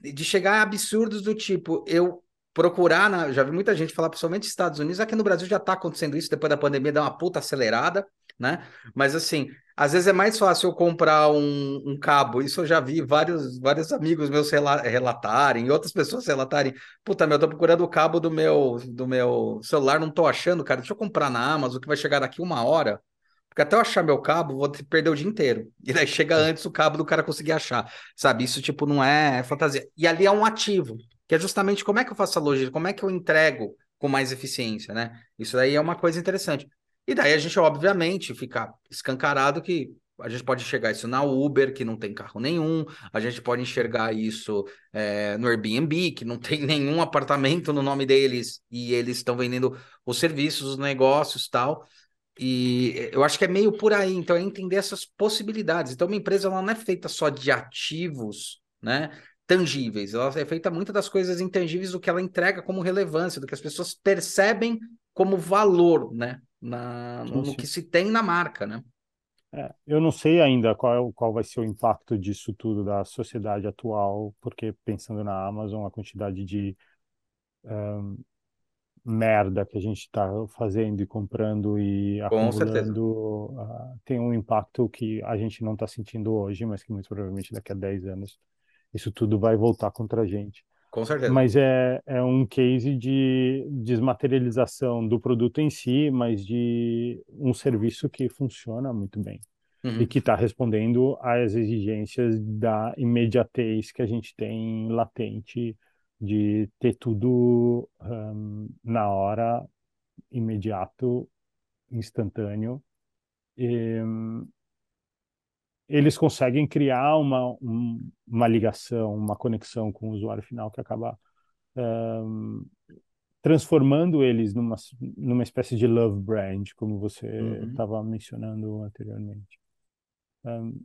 de chegar a absurdos do tipo, eu procurar, na, já vi muita gente falar, principalmente Estados Unidos, aqui no Brasil já está acontecendo isso, depois da pandemia dá uma puta acelerada, né? Mas assim, às vezes é mais fácil eu comprar um, um cabo. Isso eu já vi vários, vários amigos meus relatarem, e outras pessoas relatarem. Puta, meu, eu tô procurando o cabo do meu, do meu celular, não tô achando, cara. Deixa eu comprar na Amazon, que vai chegar daqui uma hora. Porque até eu achar meu cabo, vou perder o dia inteiro. E daí chega antes o cabo do cara conseguir achar. Sabe? Isso, tipo, não é fantasia. E ali é um ativo, que é justamente como é que eu faço a logística, como é que eu entrego com mais eficiência, né? Isso daí é uma coisa interessante. E daí a gente, obviamente, fica escancarado que a gente pode enxergar isso na Uber, que não tem carro nenhum, a gente pode enxergar isso é, no Airbnb, que não tem <laughs> nenhum apartamento no nome deles e eles estão vendendo os serviços, os negócios tal. E eu acho que é meio por aí, então é entender essas possibilidades. Então, uma empresa ela não é feita só de ativos, né? Tangíveis, ela é feita muitas das coisas intangíveis do que ela entrega como relevância, do que as pessoas percebem como valor, né? Na, no, no que se tem na marca, né? É, eu não sei ainda qual, qual vai ser o impacto disso tudo da sociedade atual, porque pensando na Amazon, a quantidade de um, merda que a gente está fazendo e comprando e acumulando uh, tem um impacto que a gente não está sentindo hoje, mas que muito provavelmente daqui a 10 anos isso tudo vai voltar contra a gente. Com certeza. Mas é, é um case de desmaterialização do produto em si, mas de um serviço que funciona muito bem. Uhum. E que está respondendo às exigências da imediatez que a gente tem latente de ter tudo um, na hora, imediato, instantâneo. E, eles conseguem criar uma, um, uma ligação, uma conexão com o usuário final que acaba um, transformando eles numa, numa espécie de love brand, como você estava uhum. mencionando anteriormente. Um,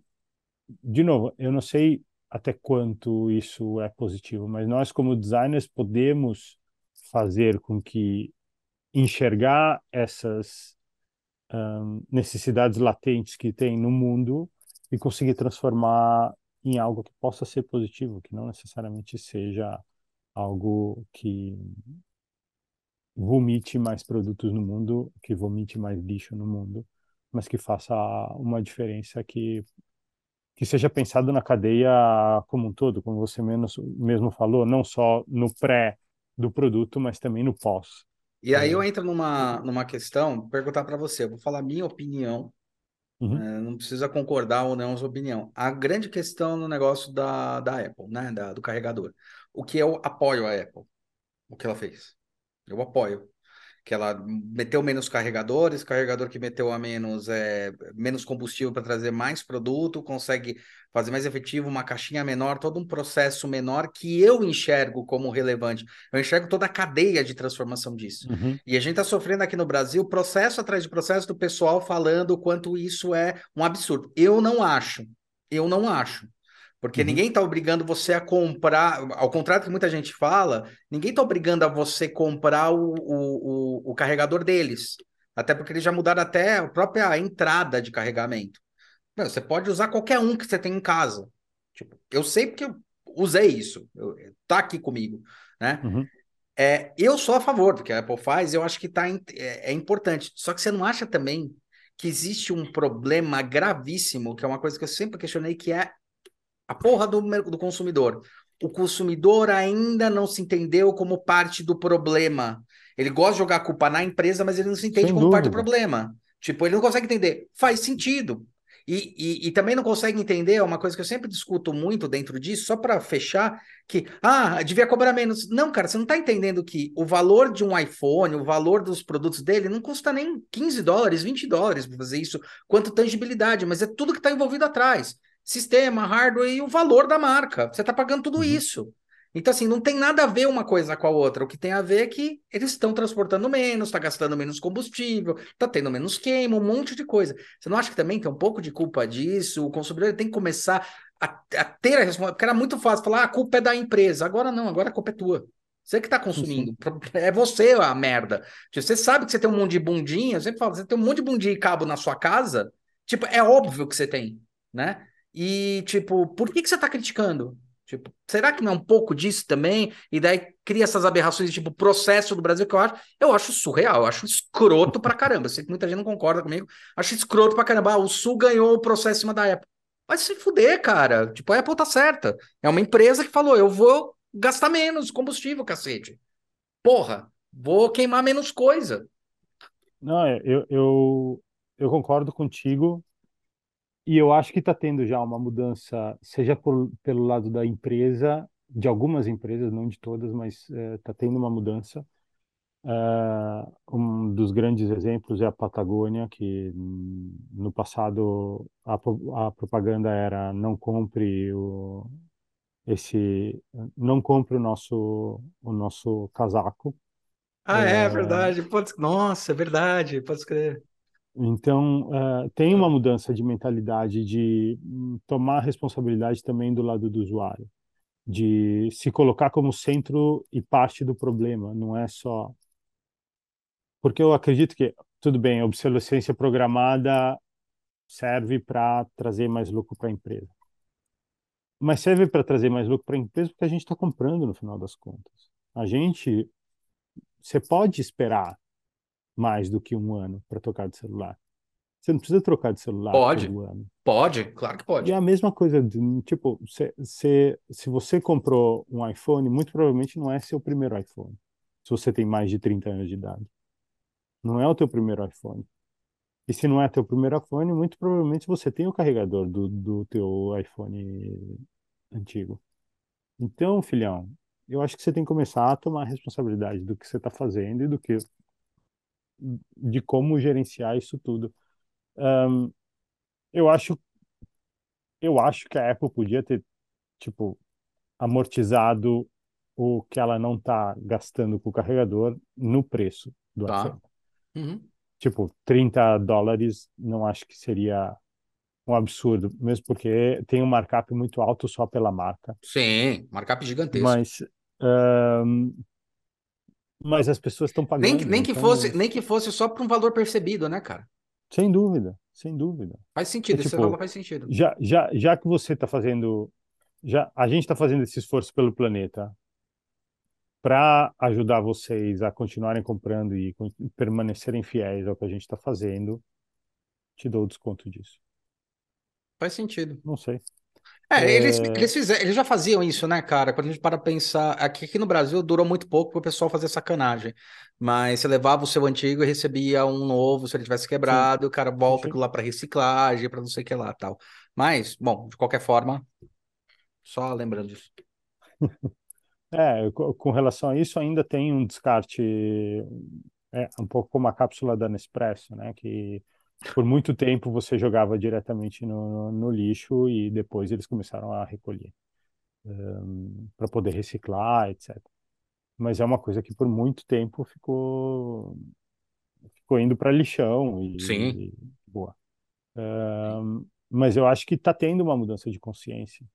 de novo, eu não sei até quanto isso é positivo, mas nós, como designers, podemos fazer com que enxergar essas um, necessidades latentes que tem no mundo e conseguir transformar em algo que possa ser positivo, que não necessariamente seja algo que vomite mais produtos no mundo, que vomite mais lixo no mundo, mas que faça uma diferença que que seja pensado na cadeia como um todo, como você mesmo falou, não só no pré do produto, mas também no pós. E aí eu entro numa, numa questão, perguntar para você, eu vou falar minha opinião Uhum. É, não precisa concordar ou não a sua opinião. A grande questão no negócio da, da Apple, né? Da, do carregador. O que eu apoio a Apple, o que ela fez. Eu apoio que ela meteu menos carregadores, carregador que meteu a menos é, menos combustível para trazer mais produto, consegue fazer mais efetivo, uma caixinha menor, todo um processo menor que eu enxergo como relevante. Eu enxergo toda a cadeia de transformação disso. Uhum. E a gente está sofrendo aqui no Brasil processo atrás de processo do pessoal falando o quanto isso é um absurdo. Eu não acho. Eu não acho. Porque uhum. ninguém está obrigando você a comprar, ao contrário do que muita gente fala, ninguém está obrigando a você comprar o, o, o, o, carregador deles. Até porque eles já mudaram até a própria entrada de carregamento. Não, você pode usar qualquer um que você tem em casa. Tipo, eu sei porque eu usei isso, eu, tá aqui comigo, né? Uhum. É, eu sou a favor do que a Apple faz, eu acho que tá, é, é importante. Só que você não acha também que existe um problema gravíssimo, que é uma coisa que eu sempre questionei, que é a porra do, do consumidor. O consumidor ainda não se entendeu como parte do problema. Ele gosta de jogar a culpa na empresa, mas ele não se entende Sem como dúvida. parte do problema. Tipo, ele não consegue entender. Faz sentido. E, e, e, também não consegue entender, é uma coisa que eu sempre discuto muito dentro disso, só para fechar, que, ah, devia cobrar menos. Não, cara, você não está entendendo que o valor de um iPhone, o valor dos produtos dele, não custa nem 15 dólares, 20 dólares para fazer isso, quanto tangibilidade, mas é tudo que está envolvido atrás sistema, hardware e o valor da marca. Você está pagando tudo uhum. isso. Então, assim, não tem nada a ver uma coisa com a outra. O que tem a ver é que eles estão transportando menos, está gastando menos combustível, está tendo menos queima, um monte de coisa. Você não acha que também tem um pouco de culpa disso? O consumidor tem que começar a, a ter a responsabilidade. Porque era muito fácil falar, ah, a culpa é da empresa. Agora não, agora a culpa é tua. Você que está consumindo. É você a merda. Tipo, você sabe que você tem um monte de bundinha, eu sempre falo, você tem um monte de bundinha e cabo na sua casa. Tipo, é óbvio que você tem, né? E, tipo, por que, que você está criticando? Tipo, será que não é um pouco disso também? E daí cria essas aberrações, tipo, processo do Brasil, que eu acho, eu acho surreal, eu acho escroto pra caramba. Sei que muita gente não concorda comigo, acho escroto pra caramba. Ah, o Sul ganhou o processo em cima da Apple. Vai se fuder, cara. Tipo, a Apple tá certa. É uma empresa que falou, eu vou gastar menos combustível, cacete. Porra, vou queimar menos coisa. Não, é, eu, eu, eu concordo contigo e eu acho que está tendo já uma mudança, seja por, pelo lado da empresa, de algumas empresas, não de todas, mas está é, tendo uma mudança. Uh, um dos grandes exemplos é a Patagônia, que no passado a, a propaganda era não compre o, esse, não compre o nosso, o nosso casaco. Ah, é, é verdade. Pode... Nossa, é verdade, pode escrever. Então, uh, tem uma mudança de mentalidade de hum, tomar responsabilidade também do lado do usuário, de se colocar como centro e parte do problema, não é só. Porque eu acredito que, tudo bem, a obsolescência programada serve para trazer mais lucro para a empresa. Mas serve para trazer mais lucro para a empresa porque a gente está comprando no final das contas. A gente você pode esperar mais do que um ano para trocar de celular. Você não precisa trocar de celular pode, todo ano. Pode, claro que pode. E é a mesma coisa, tipo, se, se, se você comprou um iPhone, muito provavelmente não é seu primeiro iPhone. Se você tem mais de 30 anos de idade. Não é o teu primeiro iPhone. E se não é teu primeiro iPhone, muito provavelmente você tem o carregador do, do teu iPhone antigo. Então, filhão, eu acho que você tem que começar a tomar a responsabilidade do que você está fazendo e do que de como gerenciar isso tudo. Um, eu acho eu acho que a Apple podia ter tipo amortizado o que ela não está gastando com o carregador no preço do tá. iPhone. Uhum. Tipo, 30 dólares não acho que seria um absurdo, mesmo porque tem um markup muito alto só pela marca. Sim, markup gigantesco. Mas um, mas as pessoas estão pagando. Nem, nem, que então... fosse, nem que fosse só por um valor percebido, né, cara? Sem dúvida, sem dúvida. Faz sentido, é, tipo, valor faz sentido. Já, já, já que você está fazendo. Já, a gente está fazendo esse esforço pelo planeta para ajudar vocês a continuarem comprando e permanecerem fiéis ao que a gente está fazendo, te dou o desconto disso. Faz sentido. Não sei. É, eles, é. eles, fizeram, eles já faziam isso, né, cara? Quando a gente para pensar. Aqui, aqui no Brasil durou muito pouco para o pessoal fazer sacanagem. Mas você levava o seu antigo e recebia um novo, se ele tivesse quebrado, Sim. o cara volta aquilo lá para reciclagem, para não sei o que lá tal. Mas, bom, de qualquer forma, só lembrando disso. <laughs> É, com relação a isso, ainda tem um descarte, é, um pouco como a cápsula da Nespresso, né? Que por muito tempo você jogava diretamente no, no lixo e depois eles começaram a recolher um, para poder reciclar, etc. Mas é uma coisa que por muito tempo ficou ficou indo para lixão e, Sim. E, boa. Um, mas eu acho que está tendo uma mudança de consciência.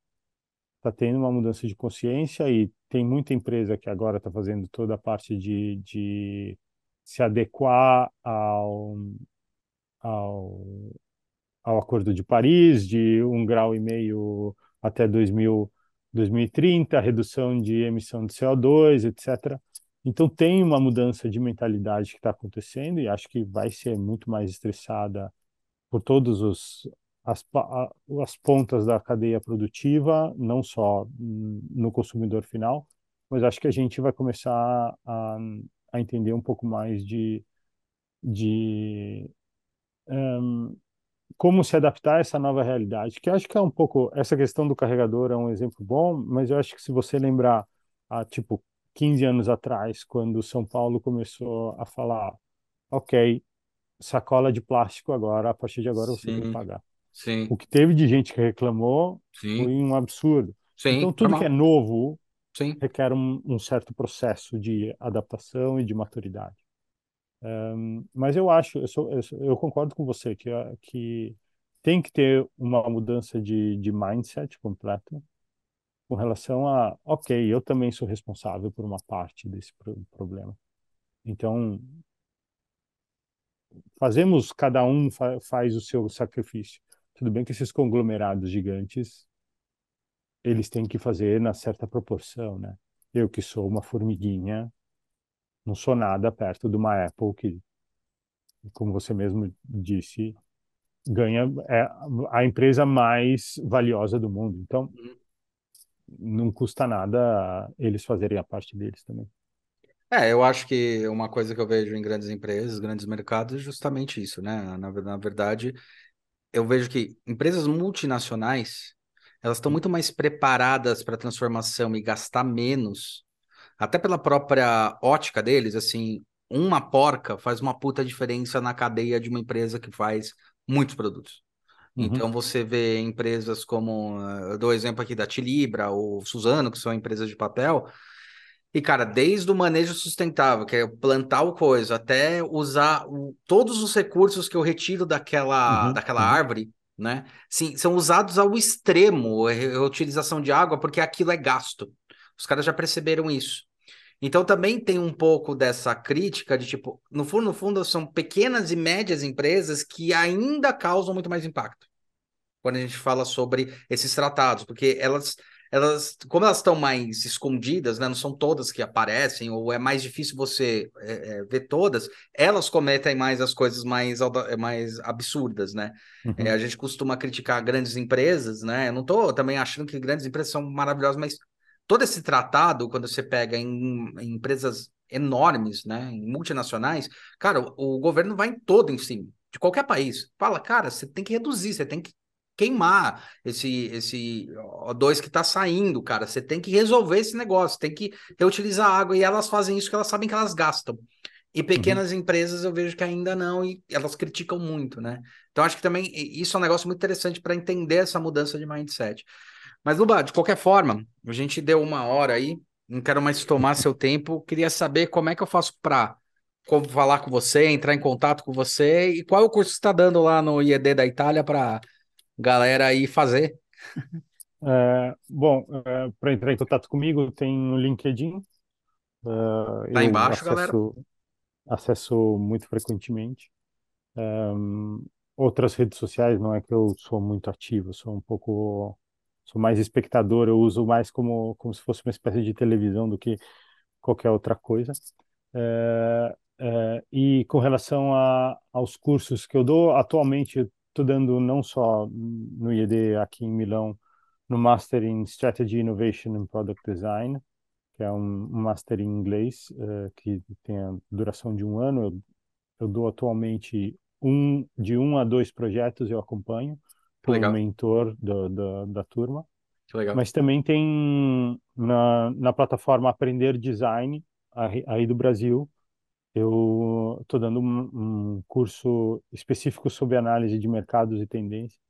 Está tendo uma mudança de consciência e tem muita empresa que agora está fazendo toda a parte de, de se adequar ao, ao, ao Acordo de Paris, de um grau e meio até 2000, 2030, redução de emissão de CO2, etc. Então tem uma mudança de mentalidade que está acontecendo e acho que vai ser muito mais estressada por todos os as, as pontas da cadeia produtiva, não só no consumidor final, mas acho que a gente vai começar a, a entender um pouco mais de, de um, como se adaptar a essa nova realidade, que acho que é um pouco, essa questão do carregador é um exemplo bom, mas eu acho que se você lembrar, há tipo 15 anos atrás, quando São Paulo começou a falar, ok, sacola de plástico agora, a partir de agora você tem que pagar. Sim. O que teve de gente que reclamou Sim. foi um absurdo. Sim, então, tudo normal. que é novo Sim. requer um, um certo processo de adaptação e de maturidade. Um, mas eu acho, eu, sou, eu, eu, concordo com você que, que tem que ter uma mudança de, de mindset completo com relação a, ok, eu também sou responsável por uma parte desse problema. Então, fazemos, cada um fa faz o seu sacrifício. Tudo bem que esses conglomerados gigantes eles têm que fazer na certa proporção, né? Eu que sou uma formiguinha, não sou nada perto de uma Apple que, como você mesmo disse, ganha é a empresa mais valiosa do mundo. Então, uhum. não custa nada eles fazerem a parte deles também. É, eu acho que uma coisa que eu vejo em grandes empresas, grandes mercados, é justamente isso, né? Na, na verdade, eu vejo que empresas multinacionais, elas estão muito mais preparadas para a transformação e gastar menos, até pela própria ótica deles, assim, uma porca faz uma puta diferença na cadeia de uma empresa que faz muitos produtos. Uhum. Então você vê empresas como, eu dou exemplo aqui da Tilibra ou Suzano, que são empresas de papel, e, cara, desde o manejo sustentável, que é plantar o coisa, até usar o, todos os recursos que eu retiro daquela, uhum, daquela uhum. árvore, né? Sim, são usados ao extremo, a reutilização de água, porque aquilo é gasto. Os caras já perceberam isso. Então também tem um pouco dessa crítica de tipo, no fundo, no fundo, são pequenas e médias empresas que ainda causam muito mais impacto. Quando a gente fala sobre esses tratados, porque elas elas, como elas estão mais escondidas, né, não são todas que aparecem, ou é mais difícil você é, é, ver todas, elas cometem mais as coisas mais, mais absurdas, né? Uhum. É, a gente costuma criticar grandes empresas, né? Eu não estou também achando que grandes empresas são maravilhosas, mas todo esse tratado, quando você pega em, em empresas enormes, né, em multinacionais, cara, o, o governo vai em todo em cima, de qualquer país. Fala, cara, você tem que reduzir, você tem que queimar esse esse O2 que está saindo, cara. Você tem que resolver esse negócio, tem que reutilizar água. E elas fazem isso que elas sabem que elas gastam. E uhum. pequenas uhum. empresas eu vejo que ainda não, e elas criticam muito, né? Então acho que também isso é um negócio muito interessante para entender essa mudança de mindset. Mas, Luba, de qualquer forma, a gente deu uma hora aí, não quero mais tomar seu tempo. Queria saber como é que eu faço para falar com você, entrar em contato com você e qual é o curso que você está dando lá no IED da Itália para galera aí fazer. <laughs> É, bom, é, para entrar em contato comigo, tem o LinkedIn. Uh, tá embaixo, acesso, galera. Acesso muito frequentemente. Um, outras redes sociais, não é que eu sou muito ativo, sou um pouco. Sou mais espectador, eu uso mais como, como se fosse uma espécie de televisão do que qualquer outra coisa. É, é, e com relação a, aos cursos que eu dou, atualmente estou dando não só no IED aqui em Milão, no Master in Strategy, Innovation and Product Design, que é um, um Master em inglês, uh, que tem a duração de um ano. Eu, eu, dou atualmente um de um a dois projetos, eu acompanho, como mentor do, do, da turma. Mas também tem na, na plataforma Aprender Design, aí do Brasil, eu estou dando um, um, curso específico sobre análise de mercados e tendências,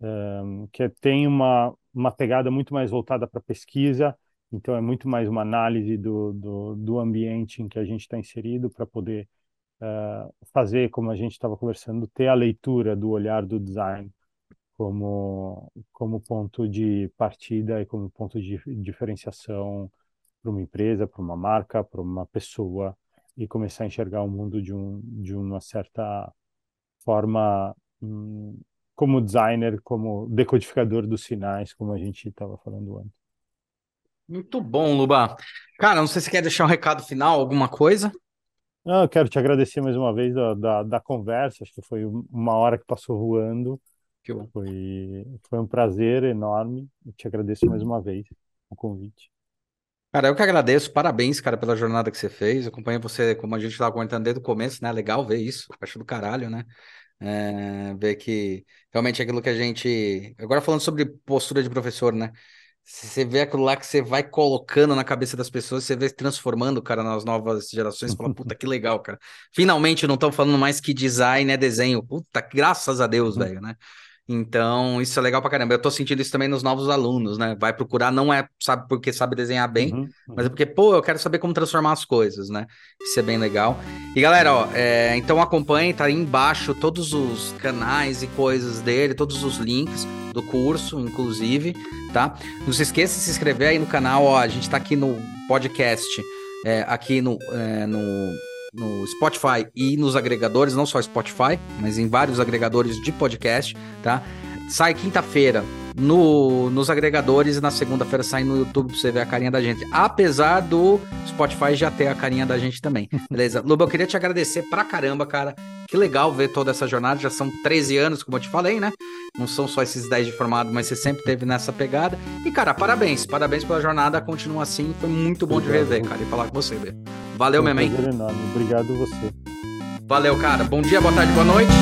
um, que é, tem uma, uma pegada muito mais voltada para pesquisa, então é muito mais uma análise do, do, do ambiente em que a gente está inserido para poder uh, fazer, como a gente estava conversando, ter a leitura do olhar do design como, como ponto de partida e como ponto de diferenciação para uma empresa, para uma marca, para uma pessoa e começar a enxergar o mundo de, um, de uma certa forma hum, como designer, como decodificador dos sinais, como a gente estava falando antes. Muito bom, Luba. Cara, não sei se quer deixar um recado final, alguma coisa? Não, eu quero te agradecer mais uma vez da, da, da conversa, acho que foi uma hora que passou voando. Que bom. Foi, foi um prazer enorme. Eu te agradeço mais uma vez o convite. Cara, eu que agradeço, parabéns, cara, pela jornada que você fez. Eu acompanhei você, como a gente estava comentando desde o começo, né? Legal ver isso, acho do caralho, né? É, ver que realmente é aquilo que a gente. Agora falando sobre postura de professor, né? Você vê aquilo lá que você vai colocando na cabeça das pessoas, você vê transformando, cara, nas novas gerações, fala, puta, que legal, cara. Finalmente não estão falando mais que design é desenho. Puta, graças a Deus, uhum. velho, né? Então, isso é legal pra caramba. Eu tô sentindo isso também nos novos alunos, né? Vai procurar, não é sabe porque sabe desenhar bem, uhum, uhum. mas é porque, pô, eu quero saber como transformar as coisas, né? Isso é bem legal. E galera, ó, é, então acompanhe, tá aí embaixo todos os canais e coisas dele, todos os links do curso, inclusive, tá? Não se esqueça de se inscrever aí no canal, ó, a gente tá aqui no podcast, é, aqui no, é, no no Spotify e nos agregadores, não só Spotify, mas em vários agregadores de podcast, tá? Sai quinta-feira no, nos agregadores e na segunda-feira sai no YouTube pra você ver a carinha da gente. Apesar do Spotify já ter a carinha da gente também. <laughs> Beleza? Luba, eu queria te agradecer pra caramba, cara. Que legal ver toda essa jornada. Já são 13 anos, como eu te falei, né? Não são só esses 10 de formado, mas você sempre teve nessa pegada. E, cara, parabéns. Parabéns pela jornada. Continua assim. Foi muito bom de rever, cara, e falar com você, Bê. Valeu, hein? enorme. Obrigado você. Valeu, cara. Bom dia, boa tarde, boa noite.